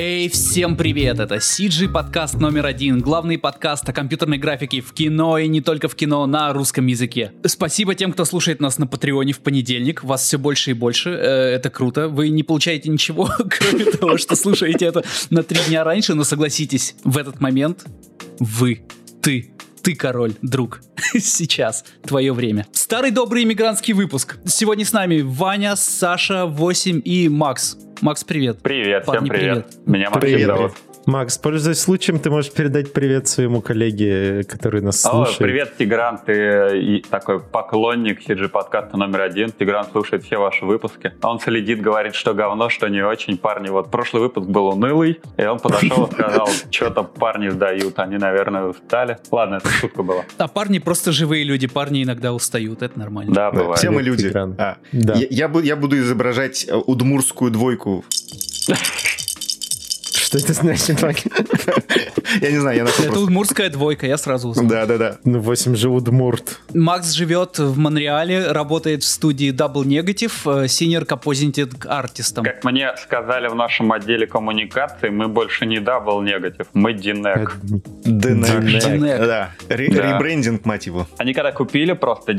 Эй, всем привет! Это CG подкаст номер один, главный подкаст о компьютерной графике в кино и не только в кино на русском языке. Спасибо тем, кто слушает нас на Патреоне в понедельник. Вас все больше и больше. Э, это круто. Вы не получаете ничего, кроме того, что слушаете это на три дня раньше, но согласитесь, в этот момент вы, ты, ты король, друг. Сейчас твое время. Старый добрый иммигрантский выпуск. Сегодня с нами Ваня, Саша, 8 и Макс. Макс, привет. Привет, Парни, всем привет. привет. Меня Максим привет, зовут. Привет. Макс, пользуясь случаем, ты можешь передать привет своему коллеге, который нас О, слушает. Привет, Тигран, ты такой поклонник CG подкаста номер один. Тигран слушает все ваши выпуски. Он следит, говорит, что говно, что не очень. Парни, вот прошлый выпуск был унылый, и он подошел и сказал, что-то парни сдают, они, наверное, устали. Ладно, это шутка была. А парни просто живые люди, парни иногда устают, это нормально. Да, бывает. Все мы люди. А, да. я, я, я буду изображать э, удмурскую двойку. Что это значит? Я не знаю, я нашел Это удмуртская двойка, я сразу узнал. Да, да, да. Ну, 8 же удмурт. Макс живет в Монреале, работает в студии Double Negative, э, senior compositing артистом. Как мне сказали в нашем отделе коммуникации, мы больше не Double Negative, мы DNEC. DNEC. Да. Ребрендинг, мать его. Они когда купили просто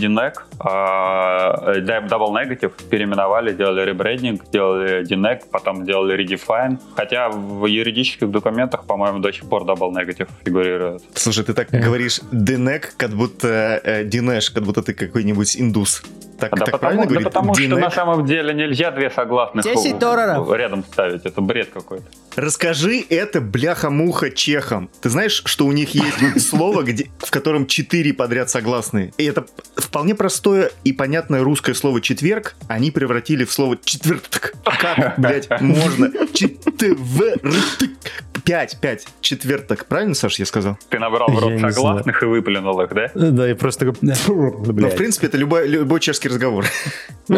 а, э, Double Negative, переименовали, делали ребрендинг, делали DNEC, потом делали Redefine. Хотя в юридических документах, по-моему, до сих пор double negative фигурирует. Слушай, ты так говоришь Денек, как будто э, Динеш, как будто ты какой-нибудь индус. Так, да так потому, правильно да говорить? потому что на самом деле нельзя две согласных 10 долларов. рядом ставить. Это бред какой-то. Расскажи это бляха-муха чехам. Ты знаешь, что у них есть слово, где, в котором четыре подряд согласные? И это вполне простое и понятное русское слово «четверг» они превратили в слово «четверток». Как, блядь, можно? Четверток. Пять, пять. Четверток. Правильно, Саш, я сказал? Ты набрал в рот согласных и выплюнул их, да? Да, я просто... Ну, в принципе, это любой, любой чешский разговор.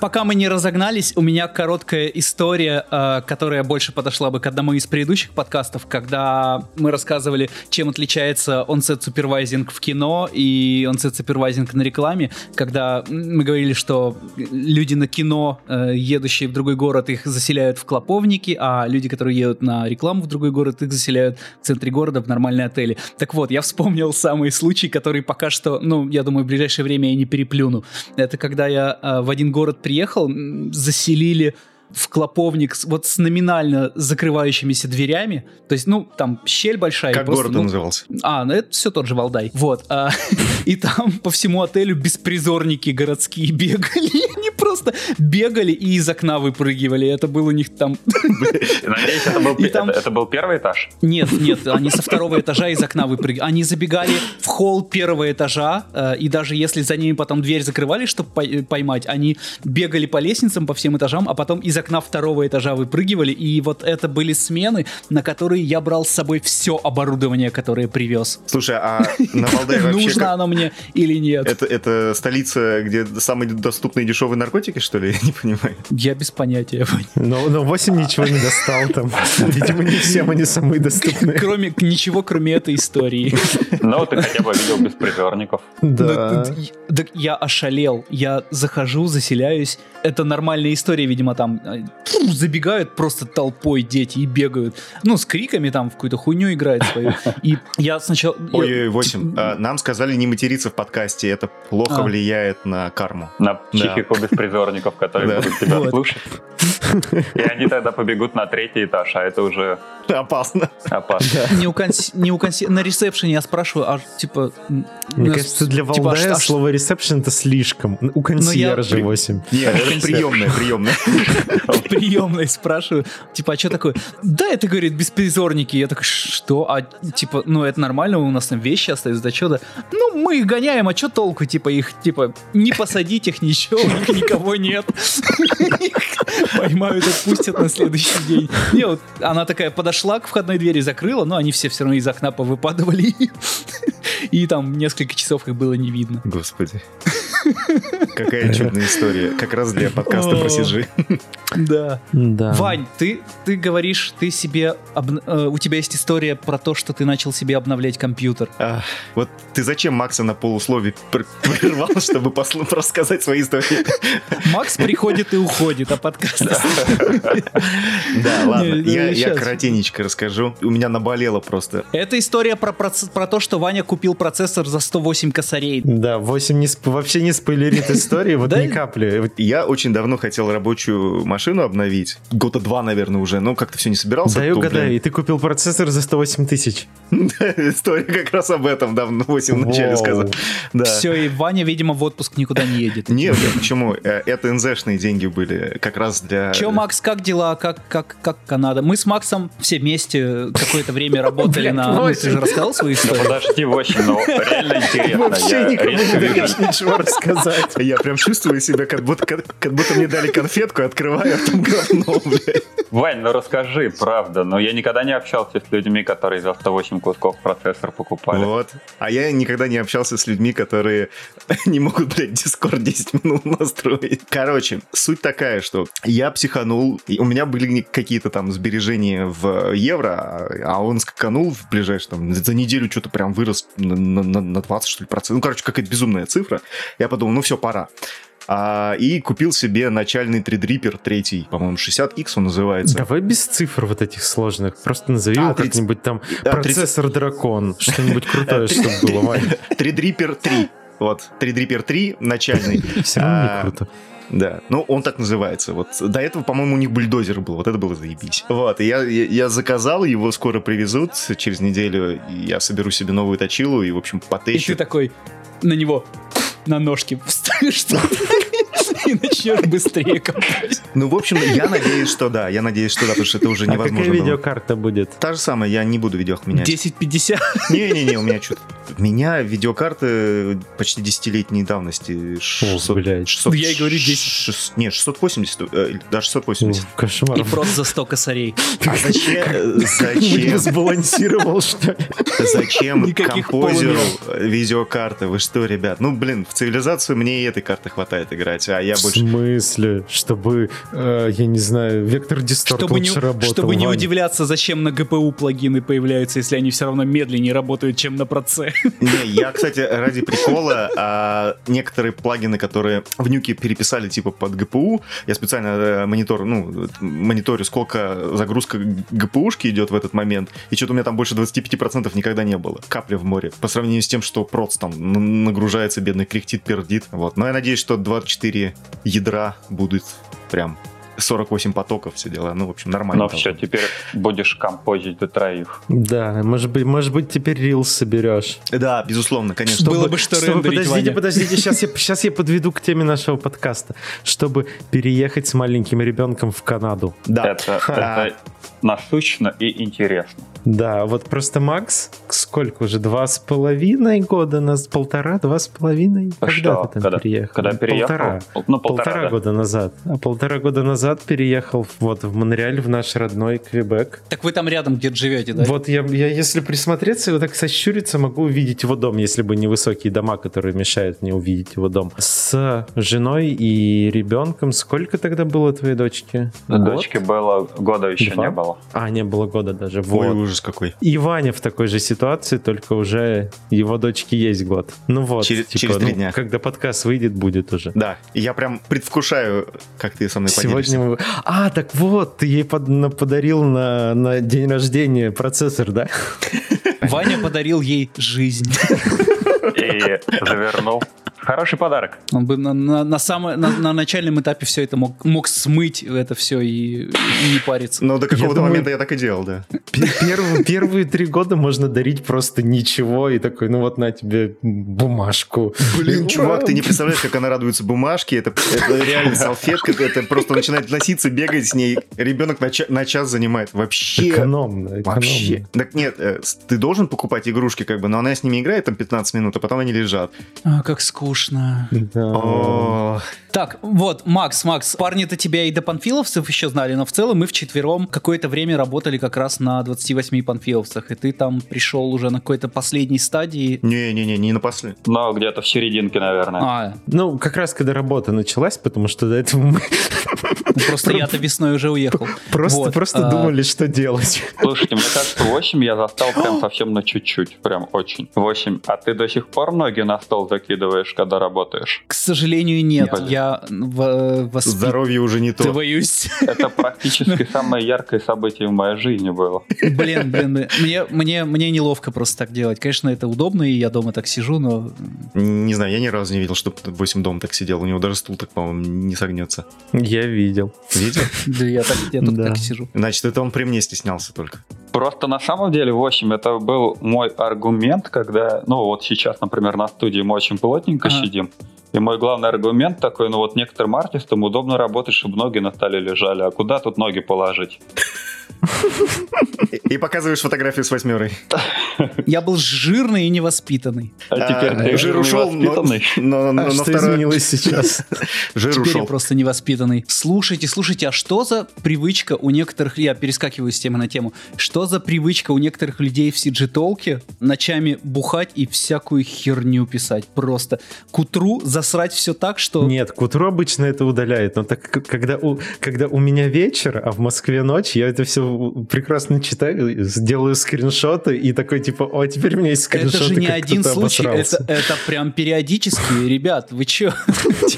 Пока мы не разогнались, у меня короткая история, э, которая больше подошла бы к одному из предыдущих подкастов, когда мы рассказывали, чем отличается onset supervising в кино и onset supervising на рекламе, когда мы говорили, что люди на кино, э, едущие в другой город, их заселяют в клоповники, а люди, которые едут на рекламу в другой город, их заселяют в центре города в нормальные отели. Так вот, я вспомнил самый случай, который пока что, ну, я думаю, в ближайшее время я не переплюну. Это когда я э, в один город приехал, заселили в клоповник вот с номинально закрывающимися дверями. То есть, ну, там щель большая. Как просто, город ну, назывался? А, ну это все тот же Валдай. Вот. А, и там по всему отелю беспризорники городские бегали. Они просто бегали и из окна выпрыгивали. Это был у них там... Надеюсь, это был, там... это, это был первый этаж? Нет, нет, они со второго этажа из окна выпрыгивали. Они забегали в холл первого этажа, э, и даже если за ними потом дверь закрывали, чтобы поймать, они бегали по лестницам по всем этажам, а потом из окна второго этажа выпрыгивали, и вот это были смены, на которые я брал с собой все оборудование, которое привез. Слушай, а на Валдае вообще... Нужно оно мне или нет? Это, это столица, где самые доступные дешевые наркотики, что ли? Я не понимаю. Я без понятия. Но, но 8 ничего не достал там. Видимо, не всем они самые доступные. Кроме, ничего, кроме этой истории. Ну, ты хотя бы видел беспризорников. Да. Так я ошалел. Я захожу, заселяюсь. Это нормальная история, видимо, там забегают просто толпой дети и бегают. Ну, с криками там в какую-то хуйню играют свою. И я сначала... Ой, 8. А, нам сказали не материться в подкасте, это плохо а. влияет на карму. На психику да. беспризорников, которые будут тебя вот. слушать. И они тогда побегут на третий этаж, а это уже... Опасно. Опасно. Не у. На ресепшене я спрашиваю, а типа... Мне кажется, для типа, Валдая а слово ресепшн это слишком. У консьержа 8. Нет, это приемная, приемная. Приемной спрашиваю, типа, а что такое? Да, это, говорит, беспризорники. Я такой, что? А, типа, ну, это нормально, у нас там вещи остаются, да что да? Ну, мы их гоняем, а что толку? Типа, их, типа, не посадить их, ничего, у никого нет. Поймают, отпустят на следующий день. Не, вот она такая подошла к входной двери, закрыла, но они все все равно из окна повыпадывали. И там несколько часов их было не видно. Господи. Какая чудная история. Как раз для подкаста про CG. Да. Да. Вань, ты, ты говоришь, ты себе обн- э, у тебя есть история про то, что ты начал себе обновлять компьютер. А, вот ты зачем Макса на полуслове пр- прервал, чтобы послу- рассказать свои истории? Макс приходит и уходит, а подкаст... Да, ладно, я, коротенечко расскажу. У меня наболело просто. Это история про, то, что Ваня купил процессор за 108 косарей. Да, 8 не сп- вообще не спойлерит истории, вот Да? ни капли. Я очень давно хотел рабочую машину обновить. Года два, наверное, уже. Но как-то все не собирался. То, угадаю, и ты купил процессор за 108 тысяч. История как раз об этом давно, 8 в начале сказал. Да. Все, и Ваня, видимо, в отпуск никуда не едет. Нет, почему? Э, Это НЗшные деньги были как раз для... Че, Макс, как дела? Как, как, как Канада? Мы с Максом все вместе какое-то время работали на... Ну, ты же рассказал свою историю? подожди, очень, ну, реально интересно. Вообще никому не ничего рассказать. Я прям чувствую себя, как будто, как, как будто мне дали конфетку, открываю, а там говно, блядь. Вань, ну расскажи, правда. Но я никогда не общался с людьми, которые за 108 кусков процессор покупали. Вот. А я никогда не общался с людьми, которые не могут, блядь, Discord 10 минут настроить. Короче, суть такая, что я психанул, и у меня были какие-то там сбережения в евро, а- а он скаканул в ближайшие, там, за неделю что-то прям вырос на, на- на 20, что ли, процентов. Ну, короче, какая-то безумная цифра. Я подумал, ну все, пора. А, и купил себе начальный 3D третий, по-моему, 60X он называется. Давай без цифр вот этих сложных. Просто назови А, его 30. как-нибудь там А, процессор дракон. Что-нибудь крутое, чтобы было, Ваня. 3D 3. Вот, 3D 3 начальный. Все равно А, не круто. Да, ну он так называется. Вот до этого, по-моему, у них бульдозер был. Вот это было заебись. Вот, и я, я, я заказал, его скоро привезут через неделю. Я соберу себе новую точилу и, в общем, И ты потещу. такой на него на ножки вставишь и начнешь быстрее копать. Ну, в общем, я надеюсь, что да. Я надеюсь, что да, потому что это уже А какая невозможно видеокарта будет? Та же самая, я не буду видео менять. 1050. Не-не-не, у меня что-то... У меня видеокарты почти десятилетней давности. 600, блядь. 600, Ну, я и говорю, 10. шест- не, 680, э, даже 680. Фу, Кошмар. И просто за 100 косарей. А зачем? Зачем? сбалансировал, что ли? Зачем композеру видеокарты? Вы что, ребят? Ну, блин, в цивилизацию мне и этой карты хватает играть, а я В больше... смысле? Чтобы, э, я не знаю, вектор дисторт Чтобы не, лучше работал. чтобы не Вань. удивляться, зачем на GPU плагины появляются, если они все равно медленнее работают, чем на проце. Не, я, кстати, ради прикола, а, некоторые плагины, которые в нюке переписали типа под GPU, я специально э, монитор, ну, мониторю, сколько загрузка GPU-шки идет в этот момент, и что-то у меня там больше 25% никогда не было. Капля в море. По сравнению с тем, что проц там нагружается, бедный, кряхтит, пердит. Вот. Но я надеюсь, что 24 ядра будут прям 48 потоков, все дела. Ну, в общем, нормально. Ну все, теперь будешь композить до троих. Да, может быть, может быть, теперь рилс соберешь. Да, безусловно, конечно. Было бы что Чтобы- рендерить, подождите, Ваня. подождите, сейчас я, сейчас я подведу к теме нашего подкаста. Чтобы переехать с маленьким ребенком в Канаду. Да. Это, А, это насущно и интересно. Да, вот просто Макс, сколько уже, два с половиной года, нас полтора, два с половиной? Когда Что? ты там Когда- переехал? когда переехал? Полтора. Ну, полтора, да. года назад. А полтора года назад переехал вот в Монреаль, в наш родной Квебек. Так вы там рядом где-то живете, да? Вот я, я, если присмотреться и вот так сощуриться, могу увидеть его дом, если бы не высокие дома, которые мешают мне увидеть его дом. С женой и ребенком. Сколько тогда было твоей дочке? Год? Дочке было года еще Два? не было. А, не было года даже. Ой, Вот. ужас какой. И Ваня в такой же ситуации, только уже его дочке есть год. Ну вот, Через- типа, через три ну, дня. когда подкаст выйдет, будет уже. Да, и я прям предвкушаю, как ты со мной поделишься. Сегодня мы... А, так вот, ты ей под- на- подарил на, на день рождения процессор, да? Ваня подарил ей жизнь. И завернул. Хороший подарок. Он бы на, на, на, самое- на- на начальном этапе все это мог, мог смыть это все и, и не париться. Но до какого-то думаю- момента я так и делал, да. Первые, первые три года можно дарить просто ничего, и такой, ну вот на тебе бумажку. Блин, чувак, ты не представляешь, как она радуется бумажке. Это, это реально салфетка, это просто начинает носиться, бегать с ней. Ребенок на, ча- на час занимает. Вообще. Экономно, экономно. Вообще. Так нет, э, ты должен покупать игрушки, как бы, но она с ними играет там 15 минут, а потом они лежат. А, как скучно. Скучно. Да. Так, вот, Макс, Макс, парни-то тебя и до панфиловцев еще знали, но в целом мы вчетвером какое-то время работали как раз на 28 панфиловцах, и ты там пришел уже на какой-то последней стадии. Не-не-не, не на после. Но где-то в серединке, наверное. А, Ну, как раз когда работа началась, потому что до этого мы просто я-то весной уже уехал. просто, просто а, думали, что делать. Слушайте, мне кажется, 8 я застал прям совсем на чуть-чуть. Прям очень. 8. А ты до сих пор ноги на стол закидываешь, когда работаешь? К сожалению, нет. Я в- Здоровье уже не то. Это практически самое яркое событие в моей жизни было. Блин, блин. Мне, мне, мне неловко просто так делать. Конечно, это удобно, и я дома так сижу, но... Не знаю, я ни разу не видел, чтобы 8 дом так сидел. У него даже стул так, по-моему, не согнется. Я видел. Видел? Да я, так, я тут Да. так сижу. Значит, это он при мне стеснялся только. Просто на самом деле 8 это был мой аргумент, когда, ну вот сейчас, например, на студии мы очень плотненько сидим. И мой главный аргумент такой, ну вот некоторым артистам удобно работать, чтобы ноги на столе лежали, а куда тут ноги положить? И- показываешь фотографию с восьмерой. Я был жирный и невоспитанный. А теперь А, ты жир ушел, но, А что изменилось сейчас? Жир Теперь я ушел. просто невоспитанный. Слушайте, слушайте, а что за привычка у некоторых... Я перескакиваю с темы на тему. Что за привычка у некоторых людей в CG-толке ночами бухать и всякую херню писать? Просто к утру засрать все так, что... Нет, к утру обычно это удаляет, но так как- когда у, когда у меня вечер, а в Москве ночь, я это все прекрасно читаю, сделаю скриншоты и такой типа, о, теперь у меня есть скриншоты, Это же не один случай, обосрался». это, это прям периодически, ребят, вы чё?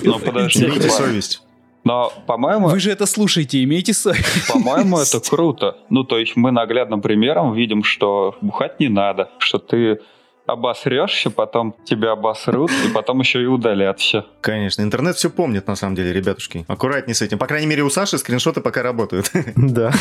Ну подожди, Имейте совесть. Но, по-моему, Вы же это слушаете, имейте совесть. По-моему, это круто. Ну, то есть мы наглядным примером видим, что бухать не надо, что ты обосрешься, потом тебя обосрут, и потом еще и удалят все. Конечно, интернет все помнит, на самом деле, ребятушки. Аккуратней с этим. По крайней мере, у Саши скриншоты пока работают. Да.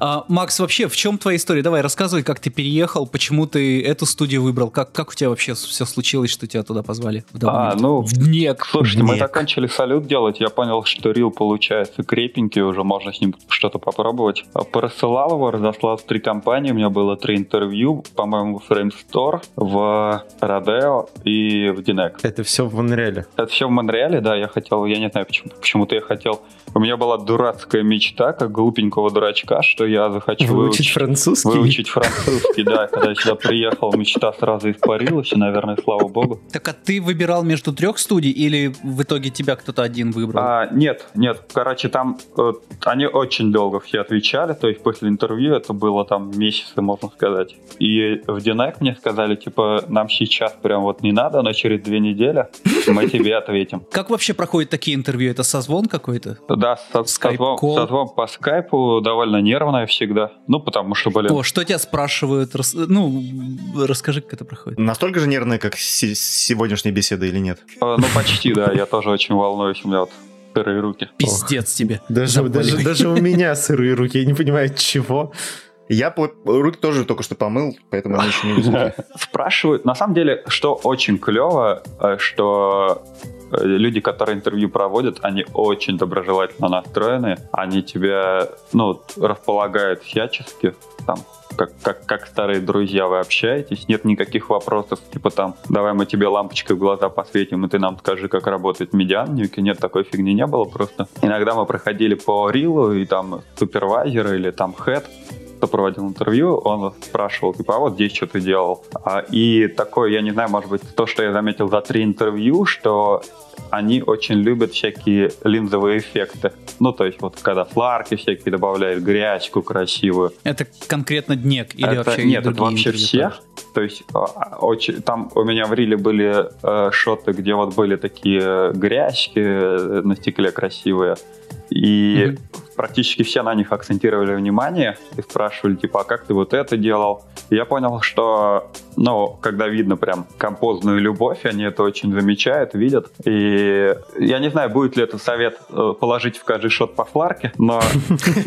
А, Макс, вообще, в чем твоя история? Давай, рассказывай, как ты переехал, почему ты эту студию выбрал, как, как у тебя вообще все случилось, что тебя туда позвали? В А, ну, в ДНЕК. Слушайте, мы Нет. закончили салют делать, я понял, что рил получается крепенький, уже можно с ним что-то попробовать. Просылал его, разослал в три компании, у меня было три интервью, по-моему, в Frame Store, в Rodeo и в Динек. Это все в Монреале. Это все в Монреале, да, я хотел, я не знаю, почему, почему-то я хотел. У меня была дурацкая мечта, как глупенького дурачка, что я захочу Выучить выучить, французский. выучить французский, да. Когда я сюда приехал, мечта сразу испарилась, и, наверное, слава богу. Так а ты выбирал между трех студий или в итоге тебя кто-то один выбрал? А, нет, нет, короче, там э, они очень долго все отвечали, то есть после интервью это было там месяцы, можно сказать. И в Динек мне сказали, типа, нам сейчас прям вот не надо, но через две недели мы тебе ответим. Как вообще проходят такие интервью? Это созвон какой-то? Да, со- созвон, созвон по скайпу довольно нервная всегда. Ну, потому что, блин, О, что тебя спрашивают? Рас- Ну, расскажи, как это проходит. Настолько же нервная, как се- сегодняшняя беседа или нет? э, ну почти, да, я тоже очень волнуюсь, у меня вот сырые руки. Пиздец тебе. Даже, даже, даже у меня сырые руки, я не понимаю, от чего. Я руки тоже только что помыл, поэтому они еще не высохли. Спрашивают, на самом деле, что очень клево, э, что э, люди, которые интервью проводят, они очень доброжелательно настроены, они тебя, ну, располагают всячески, там, как, как, как старые друзья вы общаетесь, нет никаких вопросов, типа там, давай мы тебе лампочкой в глаза посветим, и ты нам скажи, как работает медианник, нет, такой фигни не было просто. Иногда мы проходили по рилу, и там супервайзер или там хед, кто проводил интервью, он спрашивал, типа, а вот здесь что ты делал? А, и такое, я не знаю, может быть, то, что я заметил за три интервью, что они очень любят всякие линзовые эффекты. Ну, то есть, вот когда фларки всякие добавляют, грязьку красивую. Это конкретно ДНЕК или Это- вообще нет, это вообще все. То есть а, а, очень, там у меня в риле были э, шоты, где вот были такие грязьки э, на стекле красивые. И Мгм. Практически все на них акцентировали внимание и спрашивали, типа, а как ты вот это делал? И я понял, что, ну, когда видно прям композную любовь, они это очень замечают, видят. И я не знаю, будет ли это совет э, положить в каждый шот по фларке, но...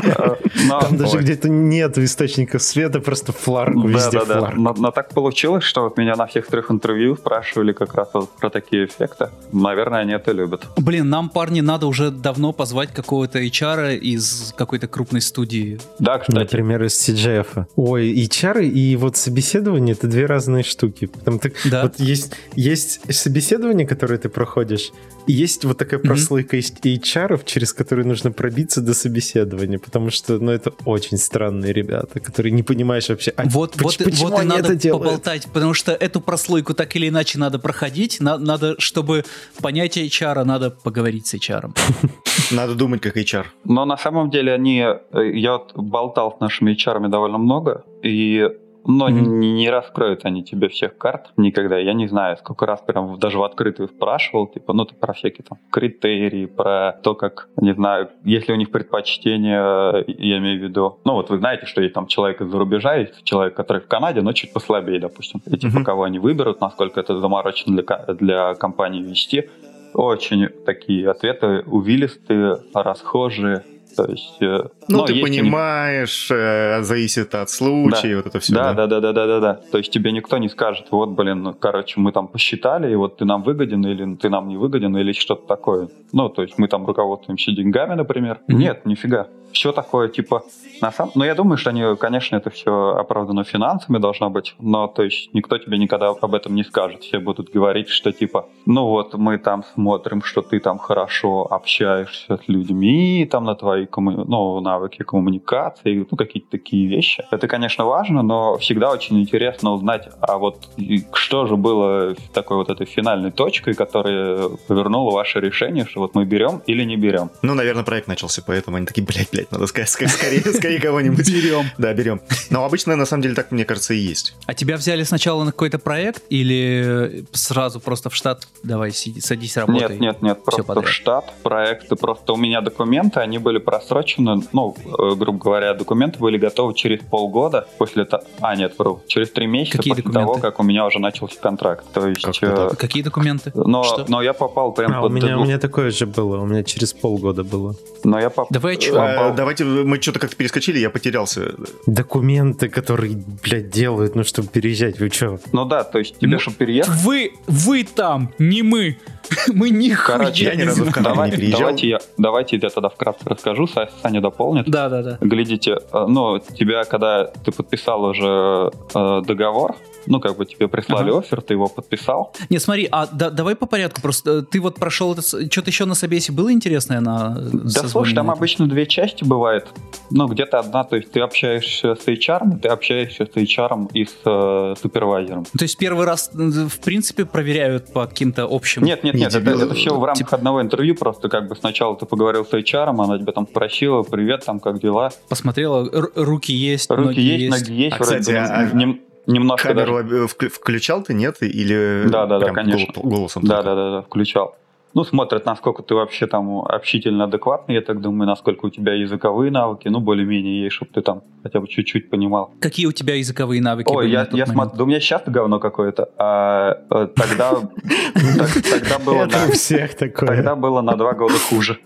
э, Там даже где-то нет источников света, просто фларку, везде да, да, да. фларк. Но, так получилось, что вот меня на всех трех интервью спрашивали как раз вот про такие эффекты. Наверное, они это любят. Блин, нам, парни, надо уже давно позвать какого-то HR из из какой-то крупной студии. Да, кстати. Например, из CGF. Ой, HR и вот собеседование — это две разные штуки. Потому что Да. вот есть, есть собеседование, которое ты проходишь, и есть вот такая прослойка из HR, через которую нужно пробиться до собеседования, потому что, ну, это очень странные ребята, которые не понимаешь вообще, а Вот, поч- вот, почему вот и они надо это делают? поболтать, потому что эту прослойку так или иначе надо проходить. На- надо, чтобы понять HR, надо поговорить с HR. Надо думать как HR. Но на самом деле они... э, Я вот болтал с нашими HR довольно много, и но Мгм. не, не раскроют они тебе всех карт никогда. Я не знаю, сколько раз прям даже в открытую спрашивал, типа, ну, ты про всякие там критерии, про то, как, не знаю, если у них предпочтения, э, я имею в виду, ну, вот вы знаете, что есть там человек из-за рубежа, есть человек, который в Канаде, но чуть послабее, допустим. И типа, Мгм. кого они выберут, насколько это заморочено для, для компании вести. Очень такие ответы увилистые, расхожие. То есть, э, Ну, но ты понимаешь, э, зависит от случая, вот это все. да, да, да, да, да, да, да. То есть тебе никто не скажет, вот, блин, ну, короче, мы там посчитали, и вот ты нам выгоден, или ты нам не выгоден, или что-то такое. Ну, то есть мы там руководствуемся деньгами, например. Мгм. Нет, нифига. Все такое, типа, на самом... Ну, я думаю, что они, конечно, это все оправдано финансами должно быть, но, то есть, никто тебе никогда об этом не скажет. Все будут говорить, что, типа, ну, вот мы там смотрим, что ты там хорошо общаешься с людьми, там на твои комму- ну, навыки коммуникации, ну, какие-то такие вещи. Это, конечно, важно, но всегда очень интересно узнать, а вот что же было такой вот этой финальной точкой, которая повернула ваше решение, что вот мы берем или не берем. Ну, наверное, проект начался, поэтому они такие, блядь, блядь, надо сказать, ска- скорее, скорее кого-нибудь. Берем. Да, берем. Но обычно, на самом деле, так, мне кажется, и есть. А тебя взяли сначала на какой-то проект или сразу просто в штат давай сиди, садись работай? Нет, нет, нет, просто в штат проекты, просто у меня документы, они были просрочены, ну, э, грубо говоря, документы были готовы через полгода после того, а, нет, вру, через три месяца Какие после документы? того, как у меня уже начался контракт. То есть, Как-то э. Какие документы? но, Что? но я попал прям А, у под меня, у меня такое же было, у меня через полгода было. Но я поп- Давай, чё? попал- Э, Давайте, мы что-то как-то перескочили, я потерялся. Документы, которые, блядь, делают, ну, чтобы переезжать, вы чё? Ну да, то есть тебе, Ну, чтобы переехать, Вы, вы там, не мы. Мы нихуя Короче, я ни не разу в знаем. Канаду давай- не приезжал. давайте, я, давайте я тогда вкратце расскажу, Са- Саня дополнит. Да, да, да. Глядите, э, ну, тебя, когда ты подписал уже э, договор, ну, как бы тебе прислали Ага. офер, ты его подписал. Не, смотри, а да- давай по порядку. Просто э, ты вот прошел это. Что-то еще на собесе было интересное на Да слушай, там обычно две части бывает. Ну, где-то одна, то есть ты общаешься с HR, ты общаешься с HR и с э, супервайзером. То есть первый раз, э, в принципе, проверяют по каким-то общим. Нет, нет, Не нет, это, это все в рамках Типа- одного интервью, просто как бы сначала ты поговорил с HR, она тебя там спросила, привет, там, как дела? Посмотрела, р- руки есть, Руки ноги есть, есть. ноги есть, А, вроде кстати, бы а- нем- немножко даже- Камеру вк- включал ты, нет? Или Да, да, да, конечно. гол- голосом? Да, только? да, да, да, включал. Ну, смотрят, насколько ты вообще там общительно адекватный, я так думаю, насколько у тебя языковые навыки, ну, более-менее есть, чтобы ты там хотя бы чуть-чуть понимал. Какие у тебя языковые навыки Ой, были я, на тот я смотрю, да у меня сейчас говно какое-то, а э, тогда, так- тогда было Это у на- всех такое. тогда было на два года хуже.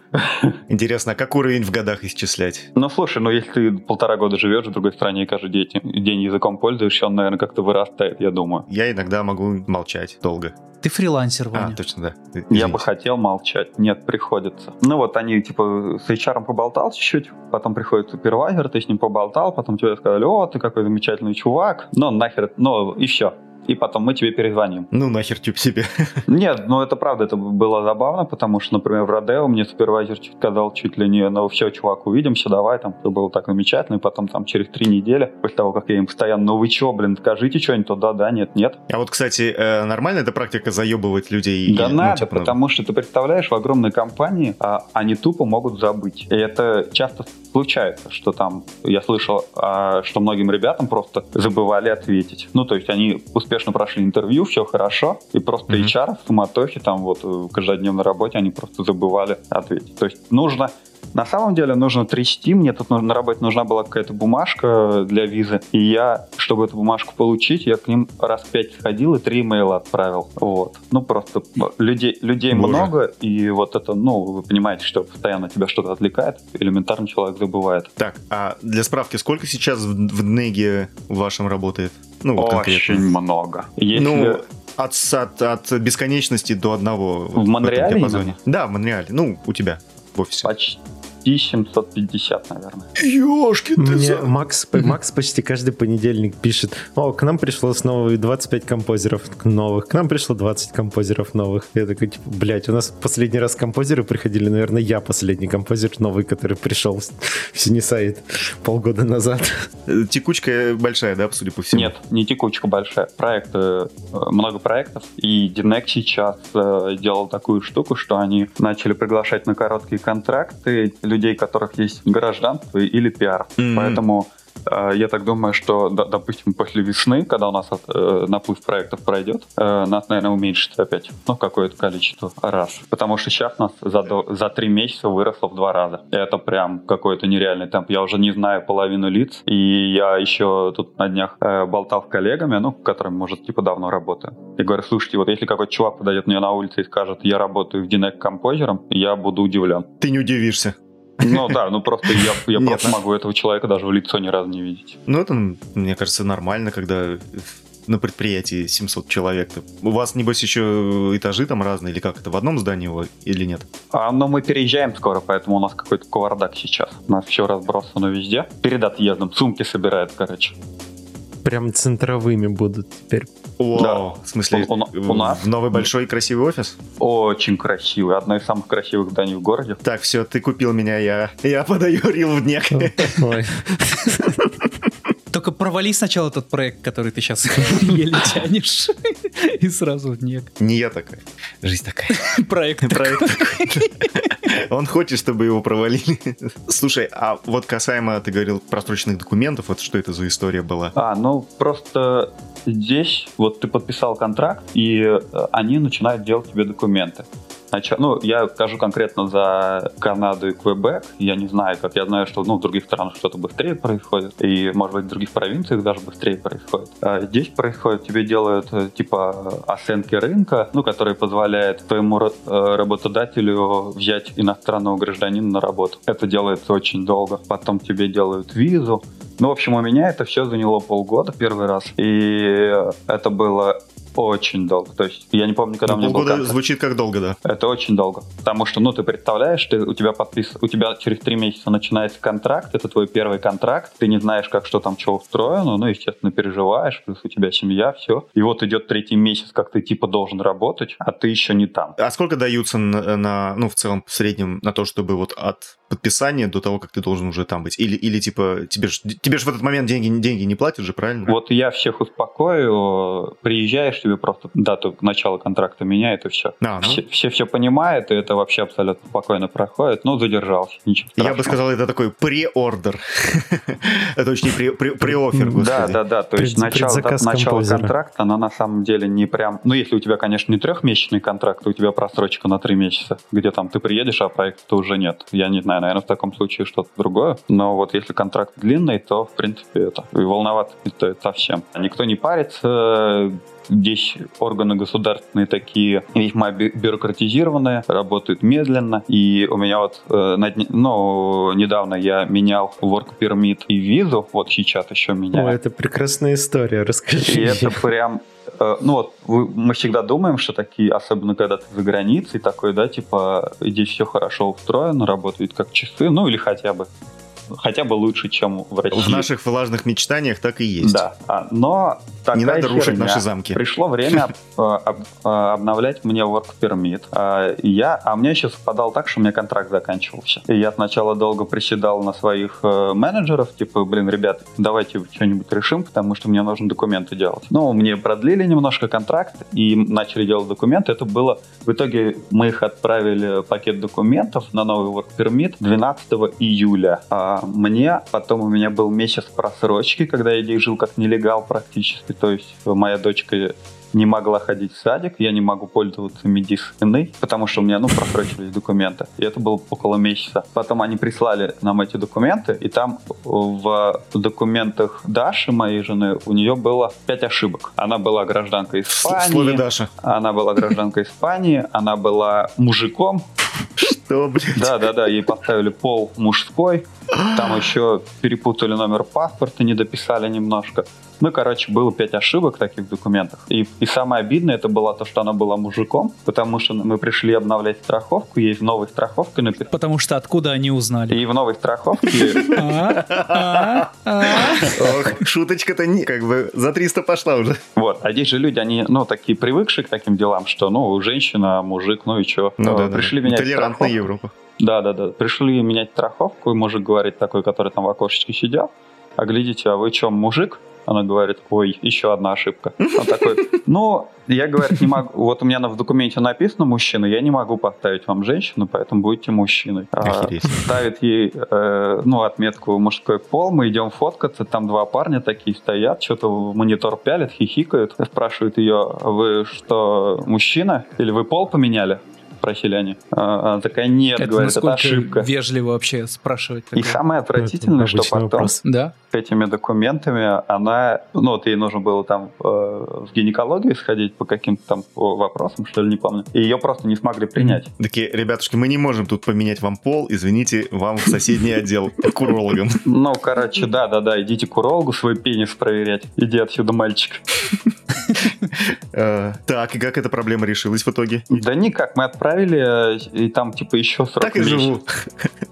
Интересно, а как уровень в годах исчислять? Ну, слушай, ну, если ты полтора года живешь в другой стране и каждый день, день языком пользуешься, он, наверное, как-то вырастает, я думаю. Я иногда могу молчать долго. Ты фрилансер, А, Ваня. точно, да. Я Извините. бы хотел молчать. Нет, приходится. Ну вот они, типа, с HR поболтал чуть-чуть, потом приходит супервайзер, ты с ним поболтал, потом тебе сказали, о, ты какой замечательный чувак, ну нахер, ну и все. И потом мы тебе перезвоним. Ну, нахер тюб себе. Нет, ну это правда, это было забавно, потому что, например, в Родео мне супервайзер сказал чуть ли не, ну все, чувак, увидимся, давай, там, все было так замечательно, и потом там через три недели, после того, как я им постоянно, ну вы че, блин, скажите что-нибудь, то да, да, нет, нет. А вот, кстати, э, нормально эта практика заебывать людей? Да Ну, надо, типа, потому что ты представляешь, в огромной компании а, они тупо могут забыть. И это часто случается, что там, я слышал, а, что многим ребятам просто забывали ответить. Ну, то есть они успешно прошли интервью, все хорошо, и просто Мгм. HR в суматохе, там вот в каждодневной работе они просто забывали ответить. То есть нужно на самом деле нужно трясти. Мне тут нужно- на работе нужна была какая-то бумажка для визы. И я, чтобы эту бумажку получить, я к ним раз пять сходил и три имейла отправил. Вот. Ну, просто людей, людей Боже. много, и вот это, ну, вы понимаете, что постоянно тебя что-то отвлекает, элементарно человек забывает. Так, а для справки, сколько сейчас в, в Днеге вашем работает? Ну, вот конкретно. Очень много. Если... Ну, от, от, от бесконечности до одного. В Монреале именно? Да, в Монреале. Ну, у тебя в офисе. Почти, почти 750, наверное. Ёшки ты Мне за- Макс, Макс почти каждый понедельник пишет, о, к нам пришло снова 25 композеров новых, к нам пришло 20 композеров новых. Я такой, типа, блядь, у нас последний раз композеры приходили, наверное, я последний композер новый, который пришел в Синесайд полгода назад. Э, Текучка большая, да, судя по всему? Нет, не текучка большая. Проекты, э, много проектов. И Динек сейчас э, делал такую штуку, что они начали приглашать на короткие контракты людей, у которых есть гражданство или пиар. Мгм. Поэтому э, я так думаю, что, допустим, после весны, когда у нас э, наплыв проектов пройдет, э, нас, наверное, уменьшится опять, ну, какое-то количество раз. Потому что сейчас нас за, до- за три месяца выросло в два раза. И это прям какой-то нереальный темп. Я уже не знаю половину лиц, и я еще тут на днях э, болтал с коллегами, ну, которыми, может, типа давно работаю. И говорю, слушайте, вот если какой-то чувак подойдет мне на улице и скажет, я работаю в Динек композером, я буду удивлен. Ты не удивишься. Ну да, ну просто я, я Нет, просто на- могу этого человека даже в лицо ни разу не видеть. Ну, это, мне кажется, нормально, когда на предприятии 700 человек. У вас, небось, еще этажи там разные, или как это, в одном здании у- или нет? А, но мы переезжаем скоро, поэтому у нас какой-то кавардак сейчас. У нас все разбросано везде. Перед отъездом сумки собирают, короче. Прям центровыми будут теперь. О, Да. в смысле, У- у- у нас- в новый большой красивый офис? Очень красивый. Одно из самых красивых зданий в городе. Так, все, ты купил меня, я, я подаю рил в днек. Ой. Только провали сначала тот проект, который ты сейчас еле тянешь. И сразу нет. Не я такая. Жизнь такая. Проект Проект такой. Он хочет, чтобы его провалили. Слушай, а вот касаемо, ты говорил, просроченных документов, вот что это за история была? А, ну просто здесь вот ты подписал контракт, и э, они начинают делать тебе документы. Нача- Ну, я скажу конкретно за Канаду и Квебек. Я не знаю, как я знаю, что ну, в других странах что-то быстрее происходит, и, может быть, в других провинциях даже быстрее происходит. А здесь происходит, тебе делают э, типа оценки рынка, ну, которые позволяют твоему э, работодателю взять иностранного гражданина на работу. Это делается очень долго. Потом тебе делают визу, ну, в общем, у меня это все заняло полгода первый раз, и это было очень долго. То есть я не помню, когда Ну, у меня был полгода контракт. звучит как долго, да. Это очень долго. Потому что, ну, ты представляешь, ты, у тебя подпис... у тебя через три месяца начинается контракт, это твой первый контракт, ты не знаешь, как что там, что устроено, ну, естественно, переживаешь, плюс у тебя семья, все. И вот идет третий месяц, как ты типа должен работать, а ты еще не там. А сколько даются на, на, ну, в целом, в среднем, на то, чтобы вот от подписания до того, как ты должен уже там быть? Или, или типа, тебе же тебе ж в этот момент деньги, деньги не платят же, правильно? Вот я всех успокою, приезжаешь, тебе просто дату начала контракта меняет, и все. А, ну. Все, все все понимают, и это вообще абсолютно спокойно проходит. Ну, задержался, ничего Я бы страшного. сказал, это такой преордер. Это очень пре- пре- преофер, Да, да, да. То есть начало, контракта, она на самом деле не прям... Ну, если у тебя, конечно, не трехмесячный контракт, у тебя просрочка на три месяца, где там ты приедешь, а проекта уже нет. Я не знаю, наверное, в таком случае что-то другое. Но вот если контракт длинный, то, в принципе, это... И волноваться не стоит совсем. Никто не парится, Здесь органы государственные такие весьма бю- бюрократизированные, работают медленно. И у меня вот, э, ну, недавно я менял work permit и визу, вот сейчас еще меняю. Ой, это прекрасная история, расскажи. И это прям, э, ну вот, мы всегда думаем, что такие, особенно когда ты за границей, такой, да, типа, здесь все хорошо устроено, работает как часы, ну или хотя бы, хотя бы лучше, чем в России. В наших влажных мечтаниях так и есть. Да, а, но такая Не надо рушить херня. наши замки. Пришло время об- э, обновлять мне work permit. А, я, а меня еще совпадал так, что у меня контракт заканчивался. И я сначала долго приседал на своих э, менеджеров, типа, блин, ребят, давайте что-нибудь решим, потому что мне нужно документы делать. Ну, мне продлили немножко контракт и начали делать документы. Это было, в итоге мы их отправили пакет документов на новый work permit 12 июля. Мне потом у меня был месяц просрочки, когда я жил как нелегал практически. То есть моя дочка не могла ходить в садик, я не могу пользоваться медициной, потому что у меня, ну, просрочились документы. И это было около месяца. Потом они прислали нам эти документы, и там в документах Даши, моей жены, у нее было пять ошибок. Она была гражданкой В слове Испании, Даша. она была гражданкой Испании, она была мужиком, Что, блядь? да, да, да, ей поставили пол мужской. Там еще перепутали номер паспорта, не дописали немножко. Ну, короче, было пять ошибок таких в документах. И, и самое обидное это было то, что она была мужиком, потому что мы пришли обновлять страховку, есть новая страховка написана. Потому что откуда они узнали? И в новой страховке... А? А? А? Ох, шуточка-то не, как бы за 300 пошла уже. Вот, а здесь же люди, они, ну, такие привыкшие к таким делам, что, ну, женщина, мужик, ну и что? Ну да, Пришли менять Толерантная страховку. Европа. Да, да, да. Пришли менять страховку, и мужик говорит такой, который там в окошечке сидел, а глядите, а вы что, мужик? Она говорит, ой, еще одна ошибка. Он такой, ну, я, говорит, не могу, вот у меня в документе написано мужчина, я не могу поставить вам женщину, поэтому будете мужчиной. А, ставит ей, э, ну, отметку мужской пол, мы идем фоткаться, там два парня такие стоят, что-то в монитор пялят, хихикают, спрашивают ее, вы что, мужчина? Или вы пол поменяли? Спросили они. А, Она такая, нет, Это говорит, это насколько ошибка. вежливо вообще спрашивать И такое? самое отвратительное, что потом вопрос. Да? с этими документами она, ну вот ей нужно было там э, в гинекологию сходить по каким-то там вопросам, что ли, не помню. И ее просто не смогли принять. Такие, ребятушки, мы не можем тут поменять вам пол, извините, вам в соседний отдел к урологам. Ну, короче, да-да-да, идите к урологу свой пенис проверять. Иди отсюда, мальчик. Э, Так, и как эта проблема решилась в итоге? Да никак, мы отправили, э, и там типа еще срок Так и живу.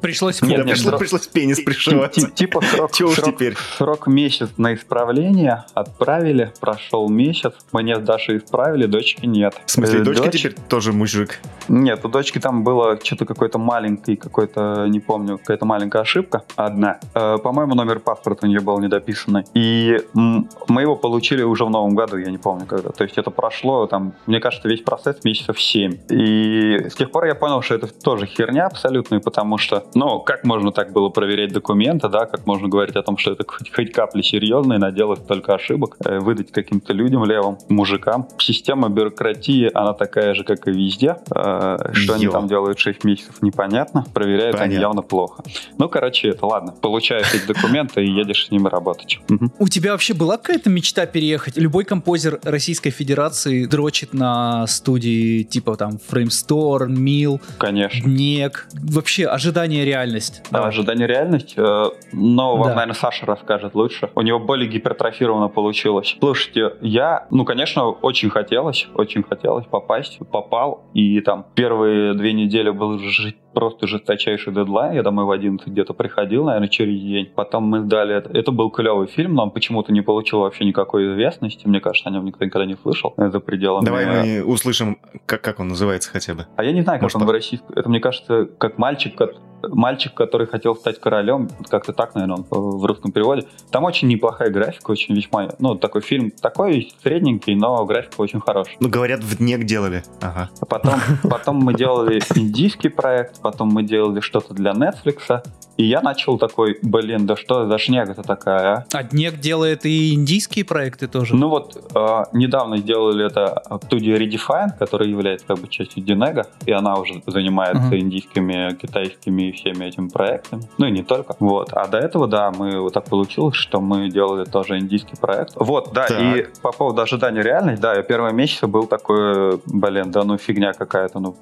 Пришлось Нет, Пришлось пенис пришивать. ти- Типа срок, срок- теперь? срок месяц на исправление, отправили, прошел месяц, мне с Дашей исправили, дочки нет. В смысле, Э, дочка теперь тоже мужик? Нет, у дочки там было что-то какой-то маленький, какой-то, не помню, какая-то маленькая ошибка, одна. По-моему, номер паспорта у нее был недописанный. И мы его получили уже в новом году, я не помню когда. То есть это прошло, там, мне кажется, весь процесс месяцев 7. И с тех пор я понял, что это тоже херня абсолютная, потому что, ну, как можно так было проверять документы, да, как можно говорить о том, что это хоть, хоть капли серьезно и наделать только ошибок, э, выдать каким-то людям левым, мужикам. Система бюрократии, она такая же, как и везде. Э, что они Ё. там делают 6 месяцев, непонятно. Проверяют они Понятно. явно плохо. Ну, короче, это ладно. Получаешь эти документы и едешь с ними работать. У тебя вообще была какая-то мечта переехать? Любой композер Российской Федерации дрочит на студии типа там Framestore, Мил, Конечно. Днек. Вообще, ожидание реальность. Да, ожидание реальность, э, но вам, Да. наверное, Саша расскажет лучше. У него более гипертрофировано получилось. Слушайте, я, ну, конечно, очень хотелось, очень хотелось попасть, попал, и там первые две недели был жи- просто жесточайший дедлайн, я домой в 11 где-то приходил, наверное, через день. Потом мы сдали, это, это был клевый фильм, но он почему-то не получил вообще никакой известности, мне кажется, о нем никто никогда не слышал э, за пределами. Давай мы услышим, как, как он называется хотя бы. а я не знаю, как Может, он по- в российском... Это, мне кажется, как мальчик, ко- мальчик, который хотел стать королем, как-то так, наверное, он э, в русском переводе. Там очень неплохая графика, очень весьма... Ну, такой фильм такой средненький, но графика очень хорошая. Ну, говорят, в ДНЕК делали. Ага. Потом, потом мы делали индийский проект, потом мы делали что-то для Netflix, и я начал такой, блин, да что за шняга-то такая, а? А Днек делает и индийские проекты тоже. Ну вот, э, недавно сделали это студия Redefine, которая является как бы частью Динега, и она уже занимается Мгм. индийскими, китайскими и всеми этими проектами. Ну и не только. Вот. А до этого, да, мы вот так получилось, что мы делали тоже индийский проект. Вот, да, Так. и по поводу ожидания реальность, да, я первые месяцы был такой, блин, да ну фигня какая-то, ну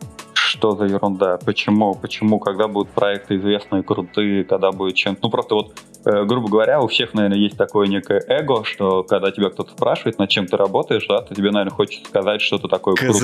что за ерунда? Почему? Почему? Когда будут проекты известные, крутые, когда будет чем? Ну просто вот Э, грубо говоря, у всех, наверное, есть такое некое эго, что когда тебя кто-то спрашивает, над чем ты работаешь, да, то тебе, наверное, хочется сказать что-то такое крутое.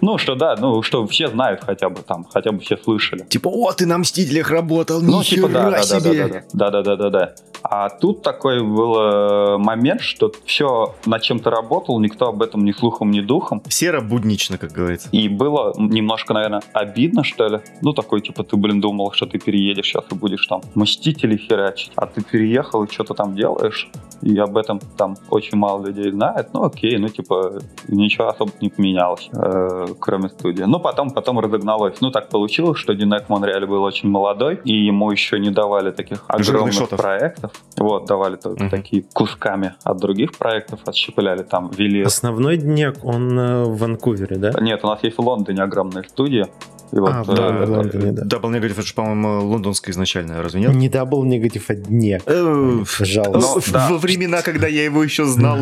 Ну, что да, ну, что все знают хотя бы там, хотя бы все слышали. Типа, о, ты на Мстителях работал, Ну, типа, да, себе. да, да, да, да, да, да. А тут такой был э, момент, что все, над чем ты работал, никто об этом ни слухом, ни духом. Серо-буднично, как говорится. И было немножко, наверное, обидно, что ли. Ну, такой, типа, ты, блин, думал, что ты переедешь сейчас и будешь там Мстители херачить. А ты переехал и что-то там делаешь. И об этом там очень мало людей знает. Ну, окей, ну, типа, ничего особо не поменялось, э, кроме студии. Ну, потом, потом разогналось. Ну, так получилось, что DNEG в Монреале был очень молодой, и ему еще не давали таких огромных проектов. Вот, давали только Мгм. такие кусками от других проектов, отщепляли там, вели Основной DNEG, он э, в Ванкувере, да? нет, у нас есть в Лондоне огромная студия. И вот, А, э, да, э, в Лондоне, да. Double Negative, это же, по-моему, лондонская изначально, разве нет? Не Double Negative, а DNEG. Э, Пожалуйста. Ну, да. Во времена, когда я его еще знал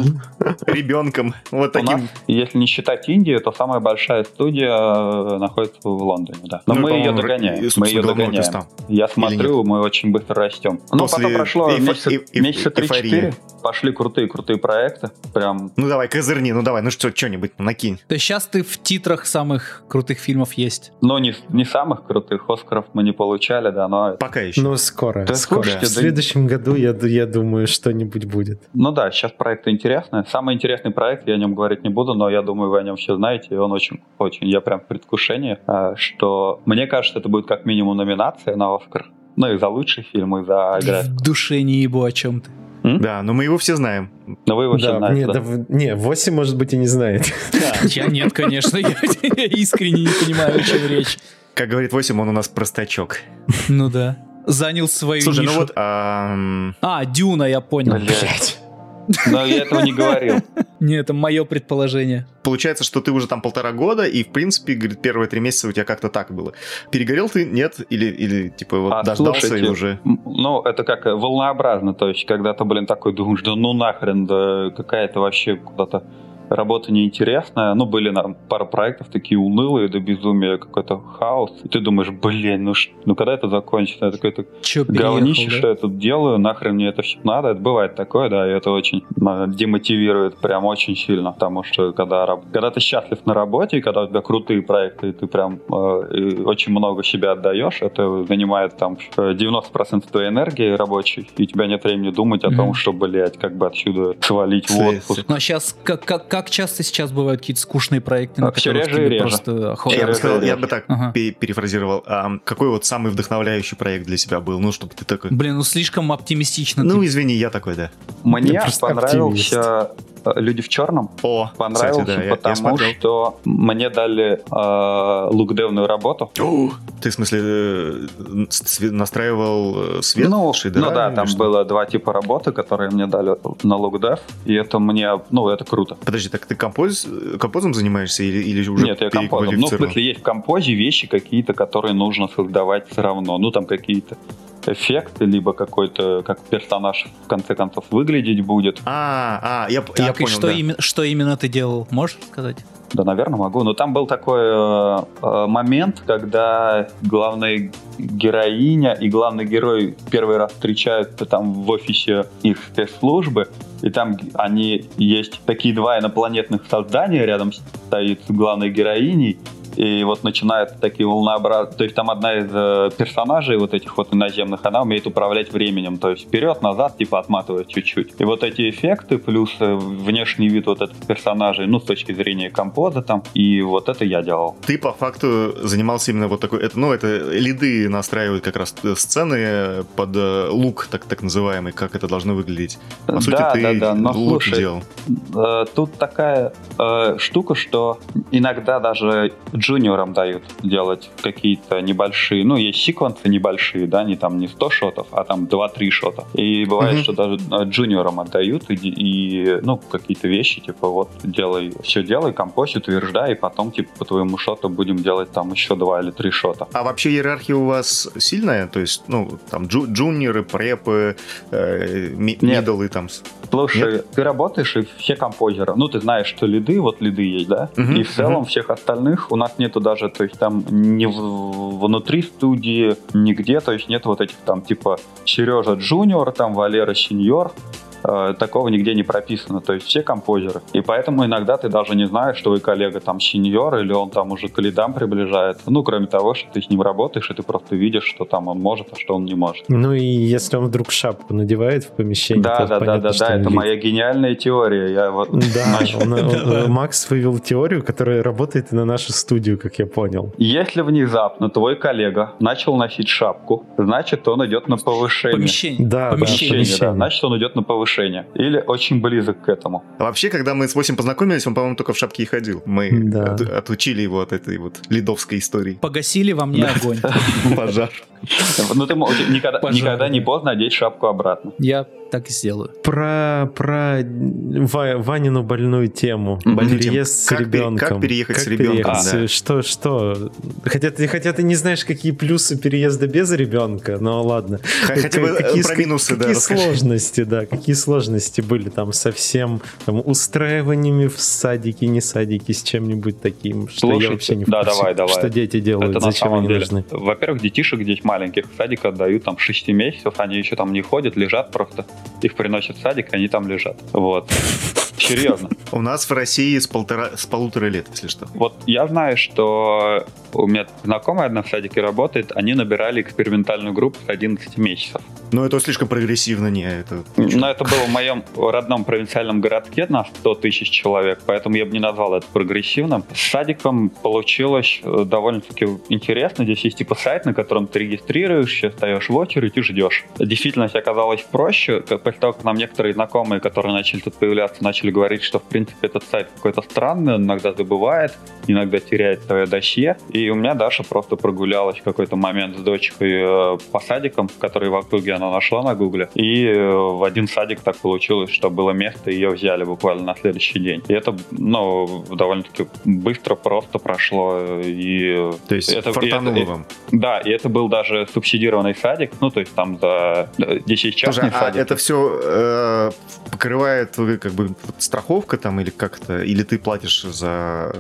ребенком, вот нас, таким. если не считать Индию, то самая большая студия э, находится в Лондоне, да. Но Ну, мы ее догоняем. Мы ее догоняем. Я смотрю, мы очень быстро растем. Ну, После потом прошло месяца, эйф- месяца эйфории. 3-4. Пошли крутые-крутые проекты. Прям Ну давай, козырни, ну давай, ну что, что-нибудь накинь. То есть сейчас ты в титрах самых крутых фильмов есть. Ну, не, не самых крутых Оскаров мы не получали, да, но... Пока еще. Но скоро, Да скоро. слушайте, В да- следующем году, я, я думаю, что-нибудь будет. Ну да, сейчас проекты интересные. Самый интересный проект, я о нем говорить не буду, но я думаю, вы о нем все знаете, и он очень, очень, я прям в предвкушении, а, что мне кажется, это будет как минимум номинация на Оскар. Ну и за лучший фильм, и за. В душе не ебу о чем ты. Да, но мы его все знаем. Но вы его все Да, знаете, не, да? да не, 8, может быть, и не знает. Я нет, конечно, я, я искренне не понимаю, о чем речь. Как говорит 8, он у нас простачок. Ну да. Занял свою Слушай, нишу. ну вот... ам, А, Дюна, я понял. Блядь. Но я этого не говорил. Не, это мое предположение. Получается, что ты уже там полтора года, и, в принципе, говорит, первые три месяца у тебя как-то так было. Перегорел ты? Нет? Или, или типа, вот А, дождался и слушайте, уже... М, Ну, это как волнообразно, то есть, когда ты, блин, такой думаешь, да ну нахрен, да какая-то вообще куда-то работа неинтересная. Ну, были нам пара проектов такие унылые до безумия, какой-то хаос. И ты думаешь, блин, ну, ш- ну когда это закончится? Я такой, Че, говнище, переехал, что да? я тут делаю, нахрен мне это все надо. Это бывает такое, да, и это очень э, демотивирует прям очень сильно, потому что когда, когда ты счастлив на работе, и когда у тебя крутые проекты, и ты прям э, и очень много себя отдаешь, это занимает там э, 90% твоей энергии рабочей, и у тебя нет времени думать о том, Мгм. что, блядь, как бы отсюда свалить в отпуск. Ну а сейчас, как, как, как часто сейчас бывают какие-то скучные проекты, на А, которых реже и тебе реже. просто Я охота? бы, сказал, я бы так Ага. пе- перефразировал. Ам, какой вот самый вдохновляющий проект для себя был? Ну, чтобы ты такой... Блин, ну слишком оптимистично. Ну, ты. извини, я такой, да. Мне Я просто понравился э, «Люди в черном», О, понравился, кстати, да, я- я, потому смотрел. что мне дали э, лукдевную работу. Ты, в смысле, э, настраивал э, свет? ну, шейдера ну да, там что? было два типа работы, которые мне дали на лукдев, и это мне, ну, это круто. Подожди, так ты композ... композом занимаешься или, или уже Нет, я композом. Ну, в смысле, есть в композе вещи какие-то, которые нужно создавать все равно. Ну, там какие-то эффекты, либо какой-то, как персонаж в конце концов выглядеть будет. А, а, я, я Так, и понял, что, да. име- что именно ты делал? Можешь сказать? Да, наверное, могу. Но там был такой э, э, момент, когда главная героиня и главный герой первый раз встречаются там в офисе их спецслужбы, и там они есть такие два инопланетных создания рядом стоит с главной героиней, и вот начинают такие волнообразные... То есть там одна из э, персонажей вот этих вот иноземных, она умеет управлять временем. То есть вперед-назад, типа отматывает чуть-чуть. И вот эти эффекты, плюс э, внешний вид вот этих персонажей, ну, с точки зрения композа там, и вот это я делал. Ты по факту занимался именно вот такой, это, ну, это лиды настраивают как раз э, сцены под лук, так, так называемый, как это должно выглядеть. По сути, да, ты да, да, но лук слушай, делал. э, тут такая э, штука, что иногда даже джуниорам дают делать какие-то небольшие, ну, есть секвенсы небольшие, да, не там не 100 шотов, а там 2-3 шота. И бывает, Мгм. что даже э, джуниорам отдают, и, и, ну, какие-то вещи, типа, вот, делай, все делай, композь, утверждай, и потом, типа, по твоему шоту будем делать там еще 2 или 3 шота. А вообще иерархия у вас сильная? То есть, ну, там джу- джуниоры, препы, э, ми- Нет. миддлы там. Слушай, ты работаешь, и все композеры, ну, ты знаешь, что лиды, вот лиды есть, да? Мгм, и в целом мгм. всех остальных у нас нету даже, то есть там не внутри студии, нигде, то есть нет вот этих там типа Сережа Джуниор, там Валера Сеньор, э, такого нигде не прописано, то есть все композеры. И поэтому иногда ты даже не знаешь, что твой коллега там сеньор, или он там уже к лидам приближается. Ну, кроме того, что ты с ним работаешь, и ты просто видишь, что там он может, а что он не может. Ну и если он вдруг шапку надевает в помещении, Да, то да, да, понятно, да, да, он это лид. моя гениальная теория. Я вот Да, начал. он- он- Макс вывел теорию, которая работает и на нашу студию, как я понял. Если внезапно твой коллега начал носить шапку, значит, он идет на повышение. Помещение. Да, да, да, помещение. значит, он идет на повышение. Или очень близок к этому. А вообще, когда мы с 8 познакомились, он, по-моему, только в шапке и ходил. Мы Да. от- отучили его от этой вот лидовской истории. Погасили во мне огонь. Пожар. Ну, ты никогда не поздно одеть шапку обратно. Я так и сделаю. Про, про Ва- Ванину больную тему. Больную Переезд тему. с Как пере- ребенком. как переехать с ребенком, переехать? да. Что, что? Хотя ты, хотя ты не знаешь, какие плюсы переезда без ребенка, но ладно. Хотя бы э, Какие- про минусы, да, Какие расскажи. сложности, да, какие сложности были там со всем там, устраиваниями в садике, не садике, с чем-нибудь таким, что я Слушайте, вообще не в да, курсе, давай, давай. что дети делают, Это на зачем самом они деле. нужны. Во-первых, детишек здесь маленьких в садик отдают там 6 месяцев, они еще там не ходят, лежат просто. Их приносят в садик, они там лежат. Вот. Серьезно. У нас в России с, полтора, с полутора лет, если что. Вот я знаю, что у меня знакомая одна в садике работает, они набирали экспериментальную группу с 11 месяцев. Но это слишком прогрессивно, не это. Но это было в моем родном провинциальном городке на 100 тысяч человек, поэтому я бы не назвал это прогрессивным. С садиком получилось э, довольно-таки интересно. Здесь есть типа сайт, на котором ты регистрируешься, стоишь в очередь и ждешь. Действительность оказалась проще. После того, как нам некоторые знакомые, которые начали тут появляться, начали говорить, что в принципе этот сайт какой-то странный, он иногда забывает, иногда теряет свое досье. И у меня Даша просто прогулялась в какой-то момент с дочкой э, по садикам, которые в итоге она нашла на гугле. И э, в один садик так получилось, что было место, и ее взяли буквально на следующий день. И это, ну, довольно-таки быстро, просто прошло. И То есть это, фартануло и это, вам. Да, и это был даже субсидированный садик, ну, то есть там за... Здесь есть частные Слушай, а садики. это все покрывает э, как бы страховка там или как-то, или ты платишь за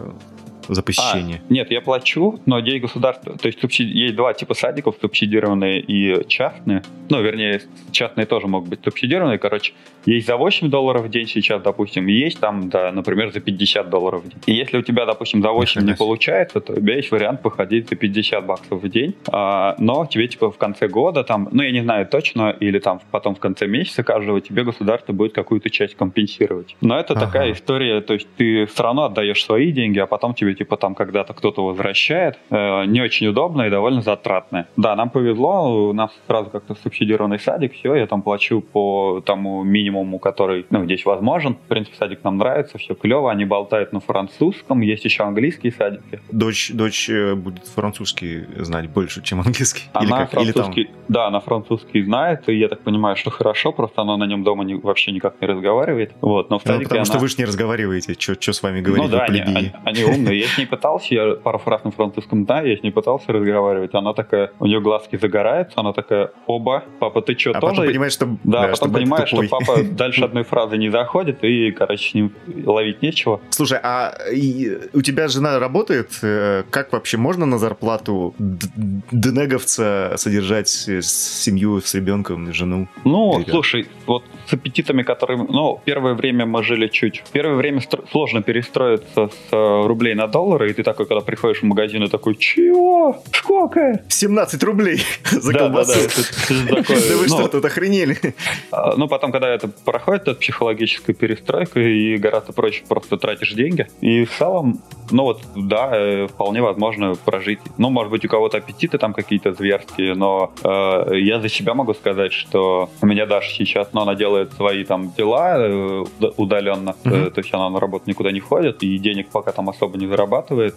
за посещение? А, нет, я плачу, но деньги государства, то есть субсиди... есть два типа садиков, субсидированные и частные. Ну, вернее, частные тоже могут быть субсидированные. Короче, есть за 8 долларов в день сейчас, допустим, есть там, да, например, за 50 долларов в день. И если у тебя, допустим, за 8 не получается, то у тебя есть вариант походить за 50 баксов в день, а, но тебе, типа, в конце года там, ну, я не знаю точно, или там потом в конце месяца каждого тебе государство будет какую-то часть компенсировать. Но это Ага. такая история, то есть ты все равно отдаешь свои деньги, а потом тебе типа там когда-то кто-то возвращает. Э, не очень удобно и довольно затратно. Да, нам повезло, у нас сразу как-то субсидированный садик, все, я там плачу по тому минимуму, который, ну, здесь возможен. В принципе, садик нам нравится, все клево, они болтают на французском, есть еще английские садики. Дочь, дочь э, будет французский знать больше, чем английский. или Она как? Или там. французский, да, она французский знает, и я так понимаю, что хорошо, просто она на нем дома не- вообще никак не разговаривает. Вот, но в Ну, садике потому что она- вы же не разговариваете, что с вами говорить, ну да, они, они- они умные. С ней пытался, я пару фраз на французском знаю, я с ней пытался разговаривать. Она такая, у нее глазки загораются, она такая, оба, папа, ты что, А тоже? потом понимаешь, что, да, потом что батя понимаешь, что папа дальше одной фразы не заходит, и, короче, с ним ловить нечего. Слушай, а у тебя жена работает? Э, Как вообще можно на зарплату денеговца содержать э, семью с ребенком, жену? Ну, слушай, вот с аппетитами, которые... Ну, первое время мы жили чуть... Первое время сложно перестроиться с э, рублей на доллары, и ты такой, когда приходишь в магазин, и такой, чего? Сколько? 17 рублей за Да, да, колбасу. да, это такое, Да вы ну, что, тут охренели? А, Ну, потом, когда это проходит, это психологическая перестройка, и гораздо проще просто тратишь деньги. И в целом, ну вот, да, э, вполне возможно прожить. Ну, может быть, у кого-то аппетиты там какие-то зверские, но э, я за себя могу сказать, что у меня Даша сейчас, ну, она делает свои там дела э, уда- удаленно, то есть она на работу никуда не ходит, и денег пока там особо не зарабатывает,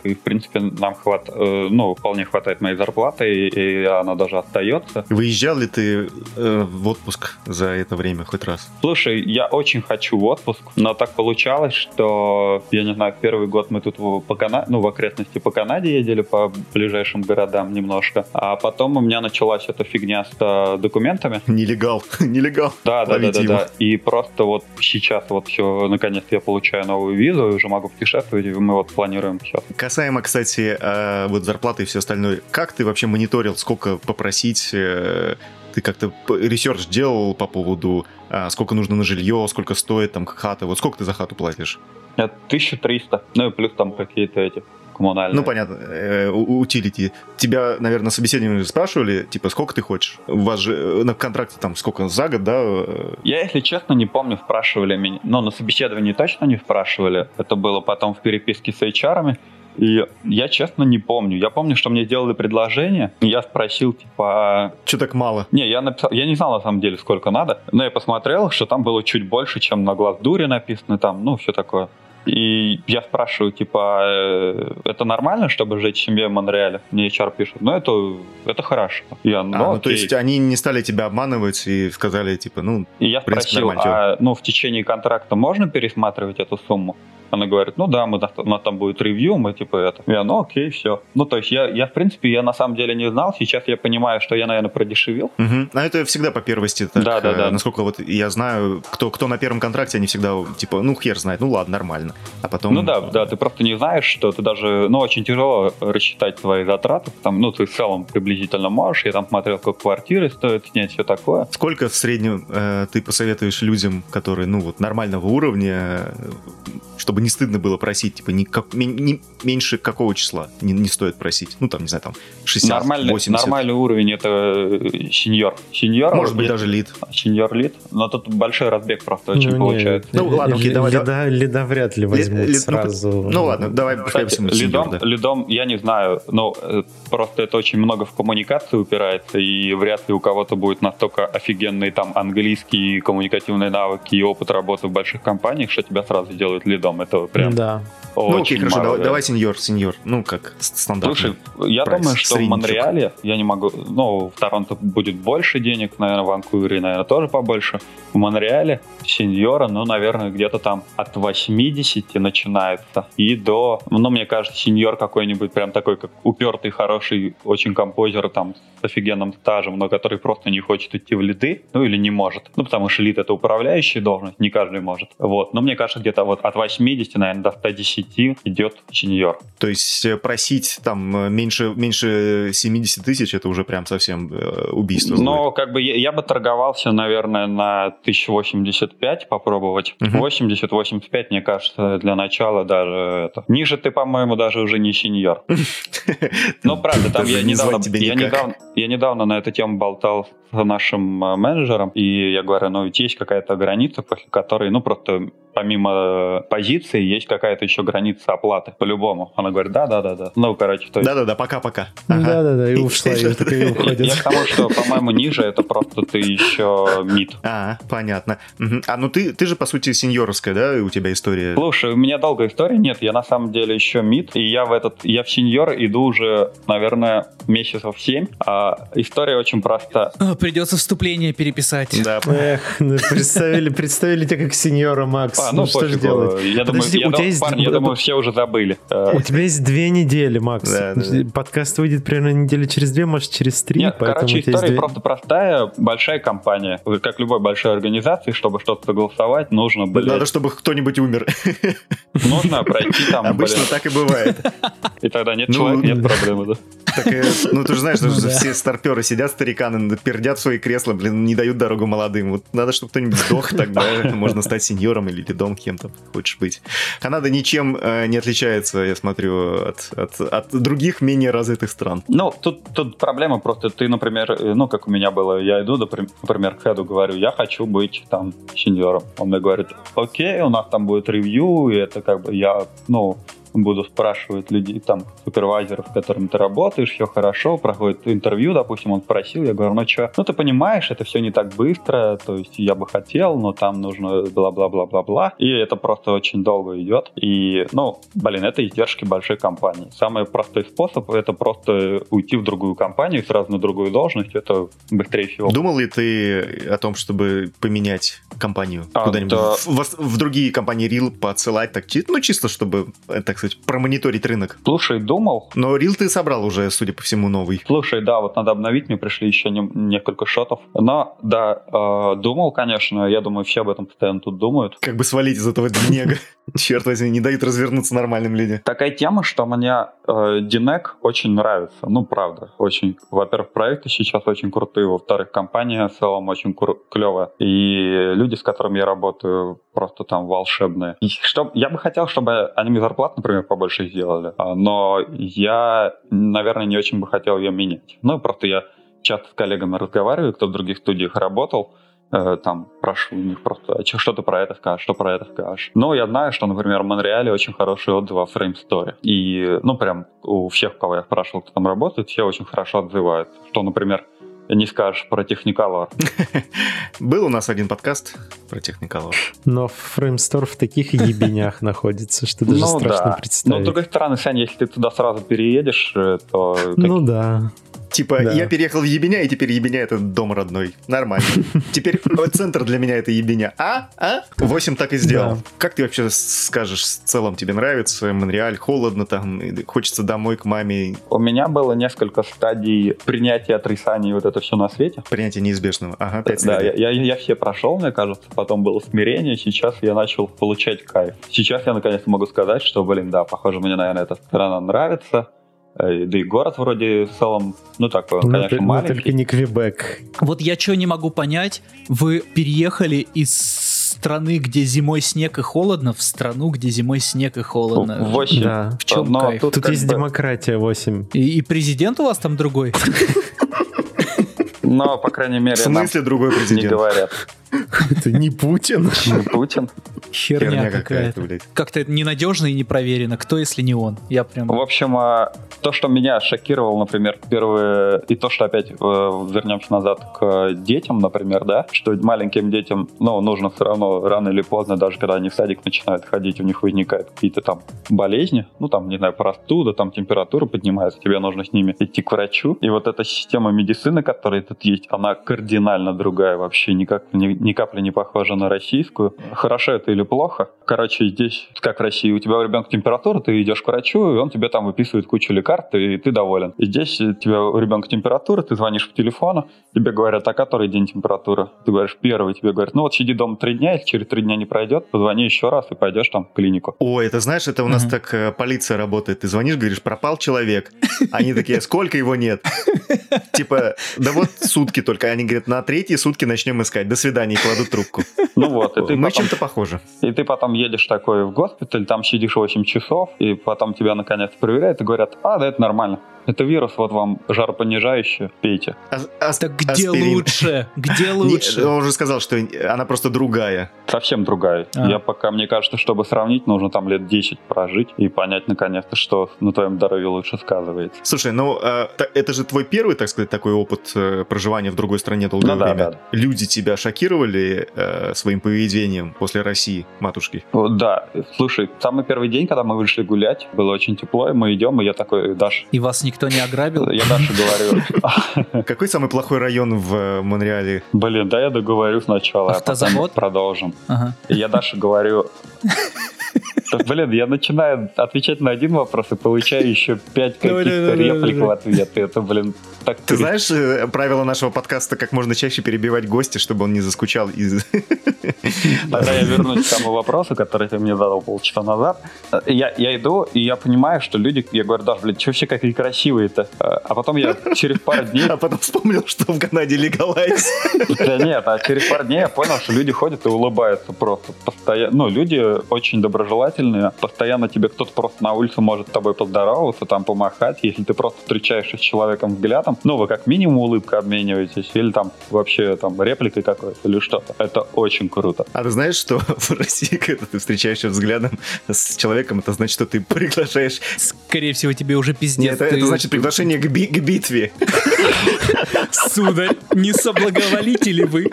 и, в принципе, нам хват, э, ну, вполне хватает моей зарплаты, и, и она даже остается. Выезжал ли ты э, в отпуск за это время хоть раз? Слушай, я очень хочу в отпуск, но так получалось, что, я не знаю, первый год мы тут в, по Кана... ну, в окрестности по Канаде ездили, по ближайшим городам немножко, а потом у меня началась эта фигня с э, документами. Нелегал, нелегал. Да, да, да, да, да. И просто вот сейчас вот все, наконец я получаю новую визу и уже могу путешествовать, и мы вот планируем сейчас. Касаемо, кстати, э, вот зарплаты и все остальное, как ты вообще мониторил, сколько попросить? э, Ты как-то research делал по поводу, а, сколько нужно на жилье, сколько стоит там хата? Вот сколько ты за хату платишь? Это 1300, ну и плюс там какие-то эти коммунальные. Ну, понятно, э, utility. Тебя, наверное, на собеседовании спрашивали, типа, сколько ты хочешь? У вас же э, на контракте там сколько, за год, да? э, Я, если честно, не помню, спрашивали меня. Но на собеседовании точно не спрашивали. Это было потом в переписке с HR. И я, честно, не помню. Я помню, что мне сделали предложение. и Я спросил, типа... а- Чё так мало? Не, я написал... Я не знал, на самом деле, сколько надо. Но я посмотрел, что там было чуть больше, чем на глаз дури написано там. Ну, все такое. И я спрашиваю, типа, э, это нормально, чтобы жить в семье в Монреале? Мне HR пишет, ну, это, это хорошо. Я, ну, А, ну, то окей. есть они не стали тебя обманывать и сказали, типа, ну, И я принципе, спросил, нормально, а ну, в течение контракта можно пересматривать эту сумму? Она говорит, ну да, мы, у нас там будет ревью, мы типа это. Я, ну окей, все. Ну, то есть я, я, в принципе, я на самом деле не знал. Сейчас я понимаю, что я, наверное, продешевил. Угу. А это всегда по первости. Так, да, да, да. Насколько вот я знаю, кто, кто на первом контракте, они всегда типа, ну хер знает, ну ладно, нормально. А потом... Ну да, да, ты просто не знаешь, что ты даже, ну очень тяжело рассчитать твои затраты. Там, ну ты в целом приблизительно можешь. Я там смотрел, как квартиры стоят снять, все такое. Сколько в среднем э, ты посоветуешь людям, которые, ну вот, нормального уровня, чтобы не стыдно было просить, типа, не, как, не, не, меньше какого числа не, не стоит просить? Ну, там, не знаю, там, 60, нормальный, 80. Нормальный уровень — это э, сеньор. Сеньор Может быть, даже лид. Сеньор лид. Но тут большой разбег просто очень ну, получается. Ну, ладно, окей, давай. Лида, лида вряд ли возьмут ли, сразу. Ну, ну, ладно, давай Кстати, лидом, да. лидом, я не знаю, но э, просто это очень много в коммуникации упирается, и вряд ли у кого-то будет настолько офигенный там английский, коммуникативные навыки и опыт работы в больших компаниях, что тебя сразу делают лидом. Это прям да. очень Ну окей, хорошо, давай, да. давай сеньор, сеньор. Ну, как стандартно. Слушай, я прайс, думаю, что в Монреале, я не могу, ну, в Торонто будет больше денег, наверное, в Ванкувере, наверное, тоже побольше. В Монреале сеньора, ну, наверное, где-то там от 80 начинается и до, ну, мне кажется, сеньор какой-нибудь прям такой, как упертый, хороший, очень композер там с офигенным стажем, но который просто не хочет идти в лиды, ну, или не может. Ну, потому что лид — это управляющая должность, не каждый может. Вот. Но мне кажется, где-то вот от 80, наверное, до 110 идет сеньор. То есть э, просить там э, меньше, меньше 70 тысяч, это уже прям совсем э, убийство. Но будет. как бы я, я бы торговался, наверное, на 1085 попробовать. Угу. 80-85, мне кажется, для начала даже это. Ниже ты, по-моему, даже уже не сеньор. Ну, правда, там я недавно, я недавно, я недавно на эту тему болтал с нашим менеджером, и я говорю, ну, ведь есть какая-то граница, после которой, ну, просто помимо позиции есть какая-то еще граница оплаты, по-любому. Она говорит, да-да-да-да. Ну, короче, то есть... Да-да-да, пока-пока. Да-да-да, и ушла, и уходит. Я к тому, что, по-моему, ниже это просто ты еще мид. А, понятно. А, ну ты, ты же, по сути, сеньоровская, да, у тебя история? Слушай, у меня долгая история, нет, я на самом деле еще мид, и я в этот, я в сеньор иду уже, наверное, месяцев 7, а история очень проста. Придется вступление переписать. Да. Эх, ну, представили, представили тебя как сеньора, Макс. А, ну, ну что же делать? Я Подожди, думаю, у тебя есть... парни, я думаю, все уже забыли. У тебя есть две недели, Макс. Да, да. Подкаст выйдет примерно недели через две, может, через три. Нет, короче, история две... просто простая. Большая компания. Как любой большой организации, чтобы что-то согласовать, нужно, блин... Надо, чтобы кто-нибудь умер. Нужно пройти там, Обычно так и бывает. И тогда нет ну, человека, нет проблемы, да. Так, ну, ты же знаешь, ну, все старперы сидят, стариканы, пердят в свои кресла, блин, не дают дорогу молодым. Вот надо, чтобы кто-нибудь сдох, тогда можно стать сеньором или дом кем-то хочешь быть. Канада ничем э, не отличается, я смотрю, от, от, от других менее развитых стран. Ну, тут, тут проблема просто, ты, например, э, ну, как у меня было, я иду, например, к Хеду, говорю, я хочу быть там сеньором. Он мне говорит, окей, у нас там будет ревью, и это как бы я, ну, буду спрашивать людей, там, супервайзеров, с которыми ты работаешь, все хорошо, проходит интервью, допустим, он спросил, я говорю, ну что, ну ты понимаешь, это все не так быстро, то есть я бы хотел, но там нужно бла-бла-бла-бла-бла, и это просто очень долго идет, и, ну, блин, это издержки большой компании. Самый простой способ — это просто уйти в другую компанию, сразу на другую должность, это быстрее всего. Думал ли ты о том, чтобы поменять компанию а, куда-нибудь да. в, в, в другие компании Рил посылать, так, ну, чисто чтобы, так сказать, промониторить рынок. Слушай, думал. Но рил ты собрал уже, судя по всему, новый. Слушай, да, вот надо обновить, мне пришли еще не, несколько шотов. Но, да, э, думал, конечно, я думаю, все об этом постоянно тут думают. Как бы свалить из этого снега. Черт возьми, не дают развернуться нормальным людям. Такая тема, что мне э, Динек очень нравится. Ну, правда, очень. Во-первых, проекты сейчас очень крутые, во-вторых, компания в целом очень клевая. И люди, с которыми я работаю, просто там волшебные. И что, я бы хотел, чтобы они мне зарплату, например, побольше сделали. А, но я, наверное, не очень бы хотел ее менять. Ну, просто я часто с коллегами разговариваю, кто в других студиях работал, э, там прошу у них просто, «А что ты про это скажешь, что про это скажешь. Но я знаю, что, например, в Монреале очень хорошие отзывы о Frame Story. И, ну, прям у всех, кого я спрашивал, кто там работает, все очень хорошо отзываются. Что, например, не скажешь про Technicolor. Был у нас один подкаст про Technicolor. Но FrameStore в таких ебенях находится, что даже ну страшно представить. Но, с другой стороны, Саня, если ты туда сразу переедешь, э, то... Ну да. Типа, Да. я переехал в Ебеня, и теперь Ебеня это дом родной. Нормально. Теперь э, центр для меня это Ебеня. А? А? 8 так и сделал. Да. Как ты вообще скажешь, в целом тебе нравится Монреаль, холодно там, хочется домой к маме, У меня было несколько стадий принятия, отрицания вот это все на свете. принятие неизбежного. Ага, 5 Да, я, я, я все прошел, мне кажется, потом было смирение, сейчас я начал получать кайф. Сейчас я наконец-то могу сказать, что, блин, да, похоже, мне, наверное, эта страна нравится. Э, Да и город вроде в целом, ну он, Но конечно, но маленький. только не Квебек. Вот я что не могу понять, вы переехали из страны, где зимой снег и холодно, в страну, где зимой снег и холодно. В общем, Да. В чем но кайф? тут Тут есть бы- демократия 8. И, и президент у вас там другой? Но, по крайней мере, В нам смысле другой не президент? говорят. Это не Путин. Не Путин. Херня, Херня какая-то. блядь. Как-то это ненадежно и не проверено. Кто, если не он? Я прям... В общем, а, то, что меня шокировало, например, первые... И то, что опять э, вернемся назад к детям, например, да, что маленьким детям, ну, нужно все равно рано или поздно, даже когда они в садик начинают ходить, у них возникают какие-то там болезни, ну, там, не знаю, простуда, там температура поднимается, тебе нужно с ними идти к врачу. И вот эта система медицины, которая тут есть, она кардинально другая вообще, никак, ни, ни капли не похожа на российскую. Хорошо это или плохо? Короче, здесь, как в России, у тебя у ребенка температура, ты идешь к врачу, и он тебе там выписывает кучу лекарств, и ты доволен. И здесь у тебя у ребенка температура, ты звонишь по телефону, тебе говорят, а который день температура? Ты говоришь, первый, тебе говорят, ну вот сиди дома три дня, если через три дня не пройдет, позвони еще раз и пойдешь там в клинику. Ой, это знаешь, это у нас Мгм. так э, полиция работает. Ты звонишь, говоришь, пропал человек. Они такие, сколько его нет? Типа, да вот сутки только. Они говорят, на третьи сутки начнем искать. До свидания, и кладут трубку. Ну вот, и ты Мы потом чем-то похожи. И ты потом едешь такой в госпиталь, там сидишь 8 часов, и потом тебя наконец проверяют и говорят, а, да, это нормально. Это вирус, вот вам жаропонижающее, пейте. А- а- Так где аспирин. лучше? Где Не, лучше? Он уже сказал, что она просто другая. Совсем другая. А. Я пока, мне кажется, чтобы сравнить, нужно там лет 10 прожить и понять наконец-то, что на твоем здоровье лучше сказывается. Слушай, ну а, это же твой первый, так сказать, такой опыт э, проживания в другой стране долгое Ну да, время. да. Люди тебя шокировали э, своим поведением после России, матушки? Да, слушай, самый первый день, когда мы вышли гулять, было очень тепло, и мы идем, и я такой, Даш, И вас никто не ограбил? я Даше говорю, Какой самый плохой район в э, Монреале? блин, да я договорю сначала, а потом Автозавод? продолжим. Я Даше говорю, «Да, блин, я начинаю отвечать на один вопрос и получаю еще пять каких-то реплик в ответ. Это, блин, так Ты знаешь э, правило нашего подкаста, как можно чаще перебивать гостя, чтобы он не заскучал. Тогда я вернусь к тому вопросу, который ты мне задал полчаса назад. Я, я иду, и я понимаю, что люди... Я говорю, Даш, блин, что вообще какие красивые-то? А потом я через пару дней... А потом вспомнил, что в Канаде легалайз. Да нет, а через пару дней я понял, что люди ходят и улыбаются просто. Постоянно, ну, люди очень доброжелательные. Постоянно тебе кто-то просто на улице может с тобой поздороваться, там помахать. Если ты просто встречаешься с человеком взглядом, ну, вы как минимум улыбкой обмениваетесь, или там вообще там репликой какой-то, или что-то. Это очень круто. А ты знаешь, что в России, когда ты встречаешься взглядом с человеком, это значит, что ты приглашаешь... Скорее всего, тебе уже пиздец. Нет, это, Ты- это значит приглашение к, би- к битве. Сударь, не соблаговолите ли вы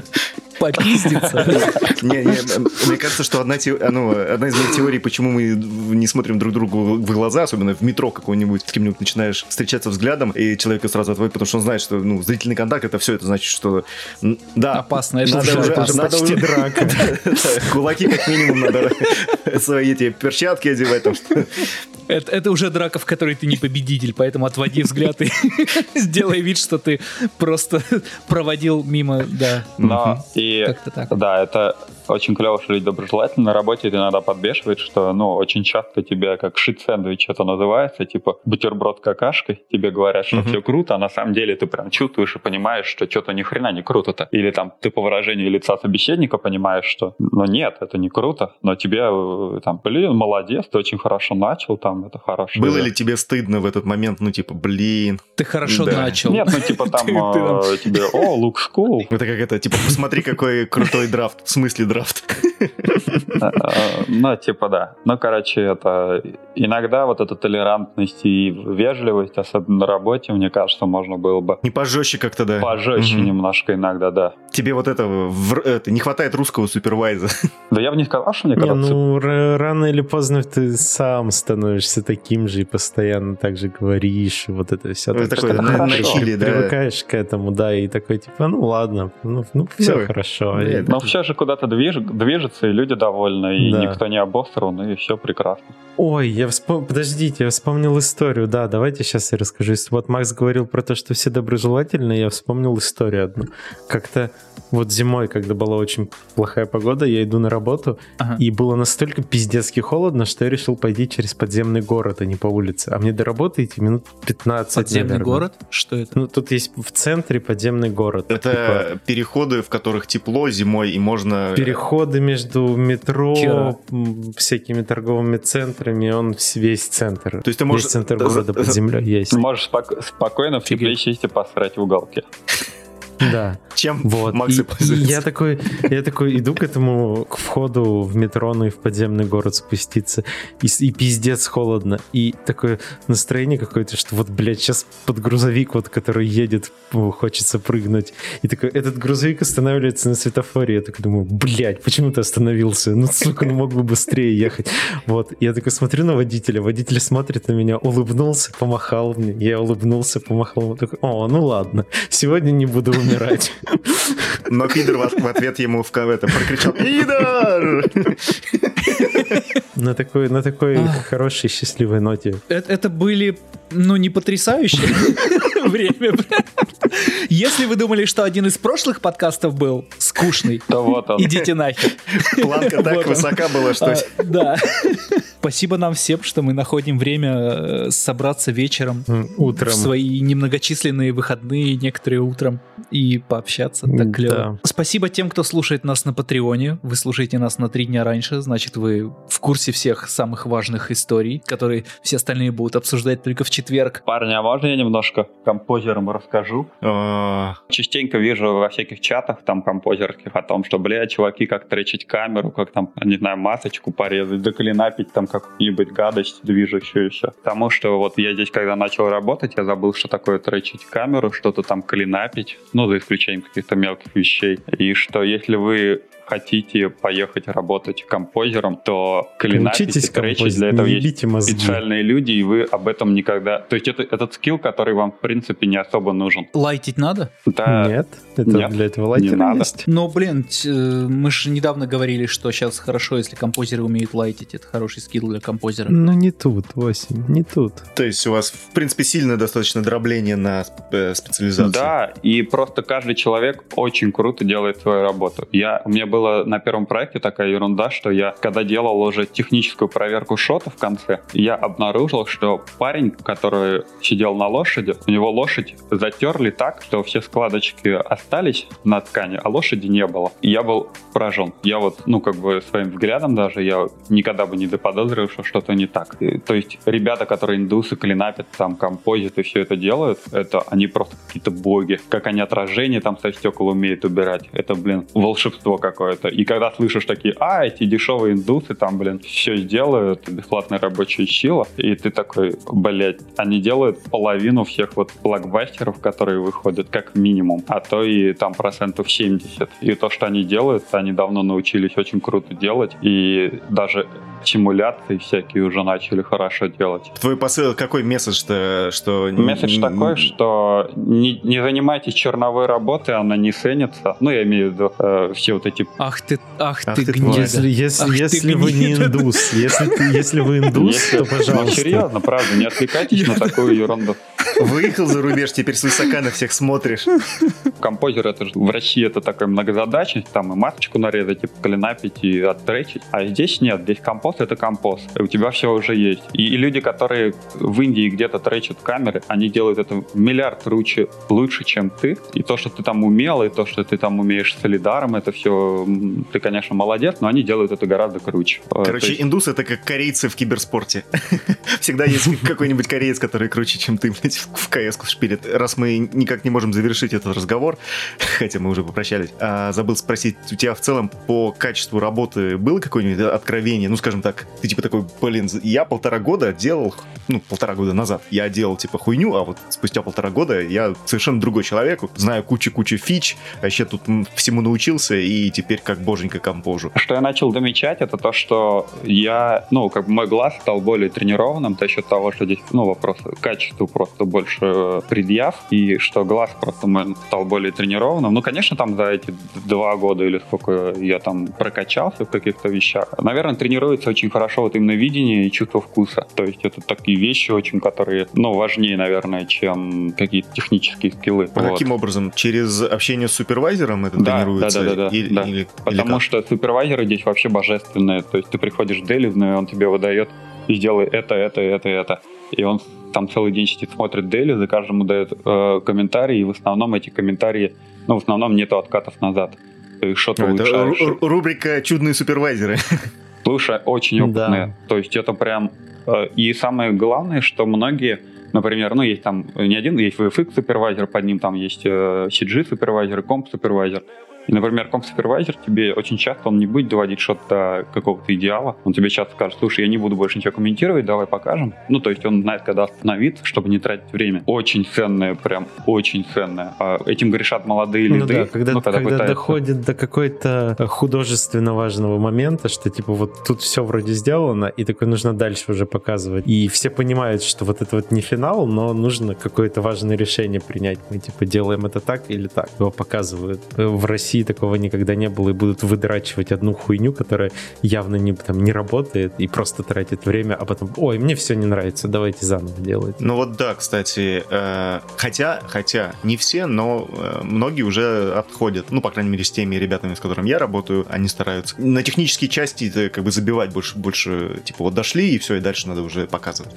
попиздиться? Не, не, мне кажется, что одна, те- ну, одна из моих теорий, почему мы не смотрим друг другу в глаза, особенно в метро какой-нибудь, с кем-нибудь начинаешь встречаться взглядом, и человека сразу отводит, потому что он знает, что ну, зрительный контакт, это все, это значит, что... Да, Опасно, это надо уже надо почти уже- драка. Кулаки как минимум надо свои эти перчатки одевать. там, что- Это, это уже драка, в которой ты не победитель, поэтому отводи взгляд и сделай вид, что ты просто проводил мимо, да, Но и как-то так. да, это очень клево, что люди доброжелательны. На работе это иногда подбешивает, что, ну, очень часто тебя как шит-сэндвич это называется, типа бутерброд какашкой. Тебе говорят, что Мгм. все круто, а на самом деле ты прям чувствуешь и понимаешь, что что-то ни хрена не круто-то. Или там ты по выражению лица собеседника понимаешь, что, ну, нет, это не круто, но тебе э, там, блин, молодец, ты очень хорошо начал, там, это хорошо. Было ли тебе стыдно в этот момент, ну, типа, блин, Ты хорошо Да. начал. Нет, ну, типа там ты там- э, тебе, о, looks cool. это как это, типа, посмотри, какой крутой драфт, в смысле драфт. Э, Ну, типа, да. Ну, короче, это иногда вот эта толерантность и вежливость, особенно на работе, мне кажется, можно было бы Не пожестче как-то, да. пожестче немножко иногда, да. Тебе вот в- это, не хватает русского супервайза. Да я бы не сказал, что мне Не, когда ну рано или поздно ты сам становишься таким же и постоянно так же говоришь, и вот это все. Ну, Так такое да. Привыкаешь к этому, да, и такой типа, ну ладно, ну, ну все Ну, хорошо. это- Но все же куда-то движ- движется, и люди довольны, и Да. никто не обосран, и все прекрасно. Ой, я вспомнил, подождите, я вспомнил историю, да, давайте сейчас я расскажу. Вот Макс говорил про то, что все доброжелательны, я вспомнил историю одну. Как-то вот зимой, когда была очень плохая погода, я иду на работу, Ага. и было настолько пиздецки холодно, что я решил пойти через подземный город, а не по улице. А мне до работы идти минут 15, Подземный наверное. город? Что это? Ну, тут есть в центре подземный город. Типа, Это переходы, в которых тепло зимой, и можно... Переходы между метро, м, всякими торговыми центрами, он весь центр. То есть ты Весь можешь- центр за- города под землей есть. Можешь спок- спокойно в тепле и посрать в уголке. Да. Чем Вот. Макс и И, я такой, я такой иду к этому, к входу в метро, ну и в подземный город спуститься. И, и пиздец холодно. И такое настроение какое-то, что вот, блядь, сейчас под грузовик, вот, который едет, хочется прыгнуть. И такой, этот грузовик останавливается на светофоре. Я такой думаю, блядь, почему ты остановился? Ну, сука, ну мог бы быстрее ехать. Вот. Я такой смотрю на водителя. Водитель смотрит на меня, улыбнулся, помахал мне. Я улыбнулся, помахал. Такой, о, ну ладно, сегодня не буду умирать. Но пидор в ответ ему в это прокричал «Пидор!» На такой, на такой хорошей, счастливой ноте. Это, это были, ну, не потрясающее время. Если вы думали, что один из прошлых подкастов был скучный, Да вот он. идите нахер. Планка так высока была, что... А, Да. Спасибо нам всем, что мы находим время э, собраться вечером Утром. в свои немногочисленные выходные, некоторые утром, и пообщаться. Так клево. Спасибо тем, кто слушает нас на Патреоне. Вы слушаете нас на три дня раньше, значит, вы в курсе всех самых важных историй, которые все остальные будут обсуждать только в четверг. Парни, а можно я немножко композерам расскажу? А, Частенько вижу во всяких чатах там композерских о том, что, бля, чуваки, как тречить камеру, как там, не знаю, масочку порезать, доклинапить там какую-нибудь гадость движущую еще. Потому что вот я здесь, когда начал работать, я забыл, что такое тречить камеру, что-то там клинапить, ну, за исключением каких-то мелких вещей. И что если вы хотите поехать работать композером, то клинапить и Учитесь тречить композить, для этого не есть мозги. специальные люди, и вы об этом никогда... То есть это этот скилл, который вам, в принципе, не особо нужен. Лайтить надо? Да, Нет, это Нет, для этого не лайтера надо. есть. Но, блин, э, мы же недавно говорили, что сейчас хорошо, если композеры умеют лайтить. Это хороший скилл для композера. Ну не тут, осень, не тут. То есть у вас, в принципе, сильное достаточно дробление на э, специализацию. Да, и просто каждый человек очень круто делает свою работу. Я, у меня было на первом проекте такая ерунда, что я, когда делал уже техническую проверку шота в конце, я обнаружил, что парень, который сидел на лошади, у него лошадь затерли так, что все складочки остались на ткани, а лошади не было. И я был поражен. Я вот, ну, как бы своим взглядом даже, я никогда бы не доподозрил, что что-то не так. И, то есть ребята, которые индусы клинапят, там, композит и все это делают, это они просто какие-то боги. Как они отражение там со стекол умеют убирать. Это, блин, волшебство какое-то. И когда слышишь такие, а, эти дешевые индусы там, блин, все сделают, бесплатная рабочая сила, и ты такой, блядь, они делают половину всех вот блокбастеров, которые выходят, как минимум, а то и там процентов 70. И то, что они делают, они давно научились очень круто делать, и даже симуляции всякие уже начали хорошо делать. Твой посыл какой месседж-то, что... Месседж такой, что не, не занимайтесь черновой работой, она не ценится. Ну, я имею в виду э, все вот эти... Ах ты, ах, Ах ты, ты гнида. Если, если, Ах ты если вы не гнида. индус, если, ты- если вы индус, Если- то Ну, пожалуйста. серьезно, правда, не отвлекайтесь на такую ерунду. Выехал за рубеж, теперь свысока на всех смотришь. Композер это же в России это такая многозадачность, там и масочку нарезать, и клинапить, и оттречить. А здесь нет, здесь композ это композ. И у тебя все уже есть. И, и люди, которые в Индии где-то тречат камеры, они делают это миллиард круче, лучше, чем ты. И то, что ты там умел, и то, что ты там умеешь с солидаром, это все, ты, конечно, молодец, но они делают это гораздо круче. Э, Короче, есть- индус это как корейцы в киберспорте. Всегда есть какой-нибудь кореец, который круче, чем ты, блядь. В, КС шпилит. Раз мы никак не можем завершить этот разговор, хотя мы уже попрощались, а, забыл спросить, у тебя в целом по качеству работы было какое-нибудь откровение? Ну, скажем так, ты типа такой, блин, я полтора года делал, ну, полтора года назад, я делал типа хуйню, а вот спустя полтора года я совершенно другой человек, знаю кучу-кучу фич, вообще тут всему научился и теперь как боженька компожу. Что я начал замечать, это то, что я, ну, как бы мой глаз стал более тренированным за счет того, что здесь, ну, вопрос качеству просто больше предъяв, и что глаз просто стал более тренированным. Ну, конечно, там за эти два года или сколько я там прокачался в каких-то вещах, наверное, тренируется очень хорошо вот именно видение и чувство вкуса. То есть это такие вещи очень, которые, ну, важнее, наверное, чем какие-то технические скиллы. А вот. каким образом? Через общение с супервайзером это да, тренируется? Да, да, да. Или, да. Или, Потому или что супервайзеры здесь вообще божественные. То есть ты приходишь в Делизную, и он тебе выдает сделай это, это, это, это. И он там целый день сидит, смотрит Дели, за каждому дает э, комментарии, и в основном эти комментарии, ну, в основном нету откатов назад. Ты что-то Это улучшаешь. ру- рубрика «Чудные супервайзеры». Слушай, очень опытные. Да. То есть это прям... э, И самое главное, что многие, например, ну, есть там не один, есть VFX супервайзер, под ним там есть э, CG супервайзер, комп супервайзер. И, например, комп-супервайзер тебе очень часто он не будет доводить что-то до какого-то идеала. Он тебе часто скажет, слушай, я не буду больше ничего комментировать, давай покажем. Ну, то есть он знает, когда остановиться, чтобы не тратить время. Очень ценное, прям очень ценное. А этим грешат молодые Ну лиды. да, когда, ну, когда, пытаются- доходит до какой-то художественно важного момента, что типа вот тут все вроде сделано, и такой нужно дальше уже показывать. И все понимают, что вот это вот не финал, но нужно какое-то важное решение принять. Мы типа делаем это так или так. Его показывают. В России такого никогда не было, и будут выдрачивать одну хуйню, которая явно не, там, не работает, и просто тратит время, а потом, ой, мне все не нравится, давайте заново делать. Ну вот да, кстати, э, хотя, хотя не все, но э, многие уже отходят. Ну, по крайней мере, с теми ребятами, с которыми я работаю, они стараются на технические части это как бы забивать больше, больше, типа вот дошли и все, и дальше надо уже показывать.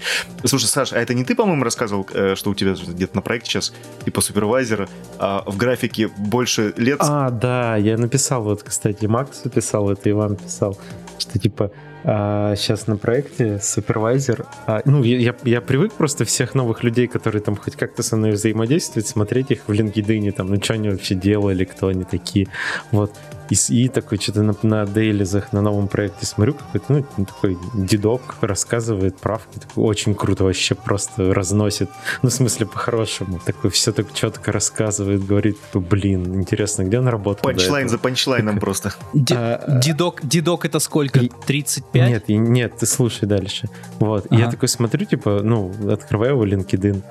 Слушай, Саш, а это не ты, по-моему, рассказывал, э, что у тебя где-то на проекте сейчас типа супервайзера, а в графике больше лет? А, да, я написал, вот, кстати, Максу писал это, и вам писал, что типа сейчас на проекте супервайзер. а, ну, я, я, я привык просто всех новых людей, которые там хоть как-то со мной взаимодействуют, смотреть их в LinkedIn, там, ну, что они вообще делали, кто они такие. Вот. И, и такой что-то на, на дейлизах на новом проекте смотрю, какой-то, ну, такой дедок рассказывает правки, такой очень круто вообще просто разносит. Ну, в смысле, по-хорошему. Такой все так четко рассказывает, говорит, блин, интересно, где он работал? до Панчлайн этого?» за панчлайном просто. Ди- А, Дедок, дедок это сколько? И- 35? Нет, и- нет, ты слушай дальше. Вот. Я такой смотрю, типа, ну, открываю его LinkedIn.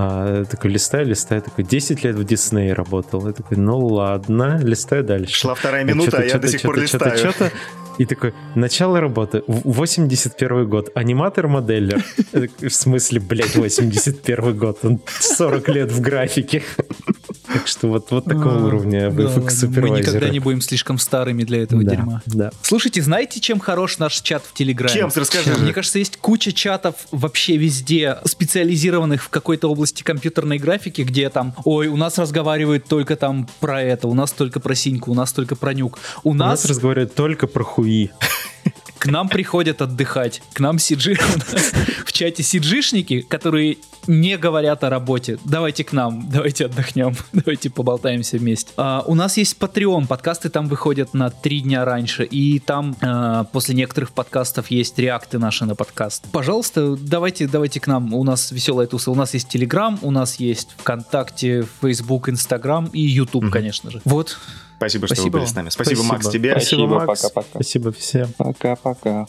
А, такой листаю, листаю, такой 10 лет в Диснее работал. Я такой, ну ладно, листаю дальше. Шла вторая А минута, чё-то, а я до сих пор листаю. чё-то. И такой, начало работы, в- 81 год, аниматор-моделлер. В смысле, блядь, 81 год, он 40 лет в графике. Так что вот, вот такого А, уровня VFX ладно, Мы супервайзера. никогда не будем слишком старыми для этого Да, дерьма. да. Слушайте, знаете, чем хорош наш чат в Телеграме? Чем? Расскажи же. Мне кажется, есть куча чатов вообще везде, специализированных в какой-то области компьютерной графики, где там, ой, у нас разговаривают только там про это, у нас только про синьку, у нас только про нюк. У, У нас нас, разговаривают только про хуи. к нам приходят отдыхать, к нам сиджи, в чате сиджишники, которые не говорят о работе. Давайте к нам, давайте отдохнем, давайте поболтаемся вместе. А, у нас есть Patreon, подкасты там выходят на три дня раньше, и там а, после некоторых подкастов есть реакты наши на подкаст. Пожалуйста, давайте, давайте к нам, у нас веселая туса, у нас есть Telegram, у нас есть ВКонтакте, Facebook, Instagram и YouTube, Мгм. конечно же. Вот. Спасибо, что Спасибо вы были с нами. Спасибо, Макс, Спасибо. тебе. Спасибо, Спасибо, Макс. пока-пока. Спасибо всем. Пока-пока.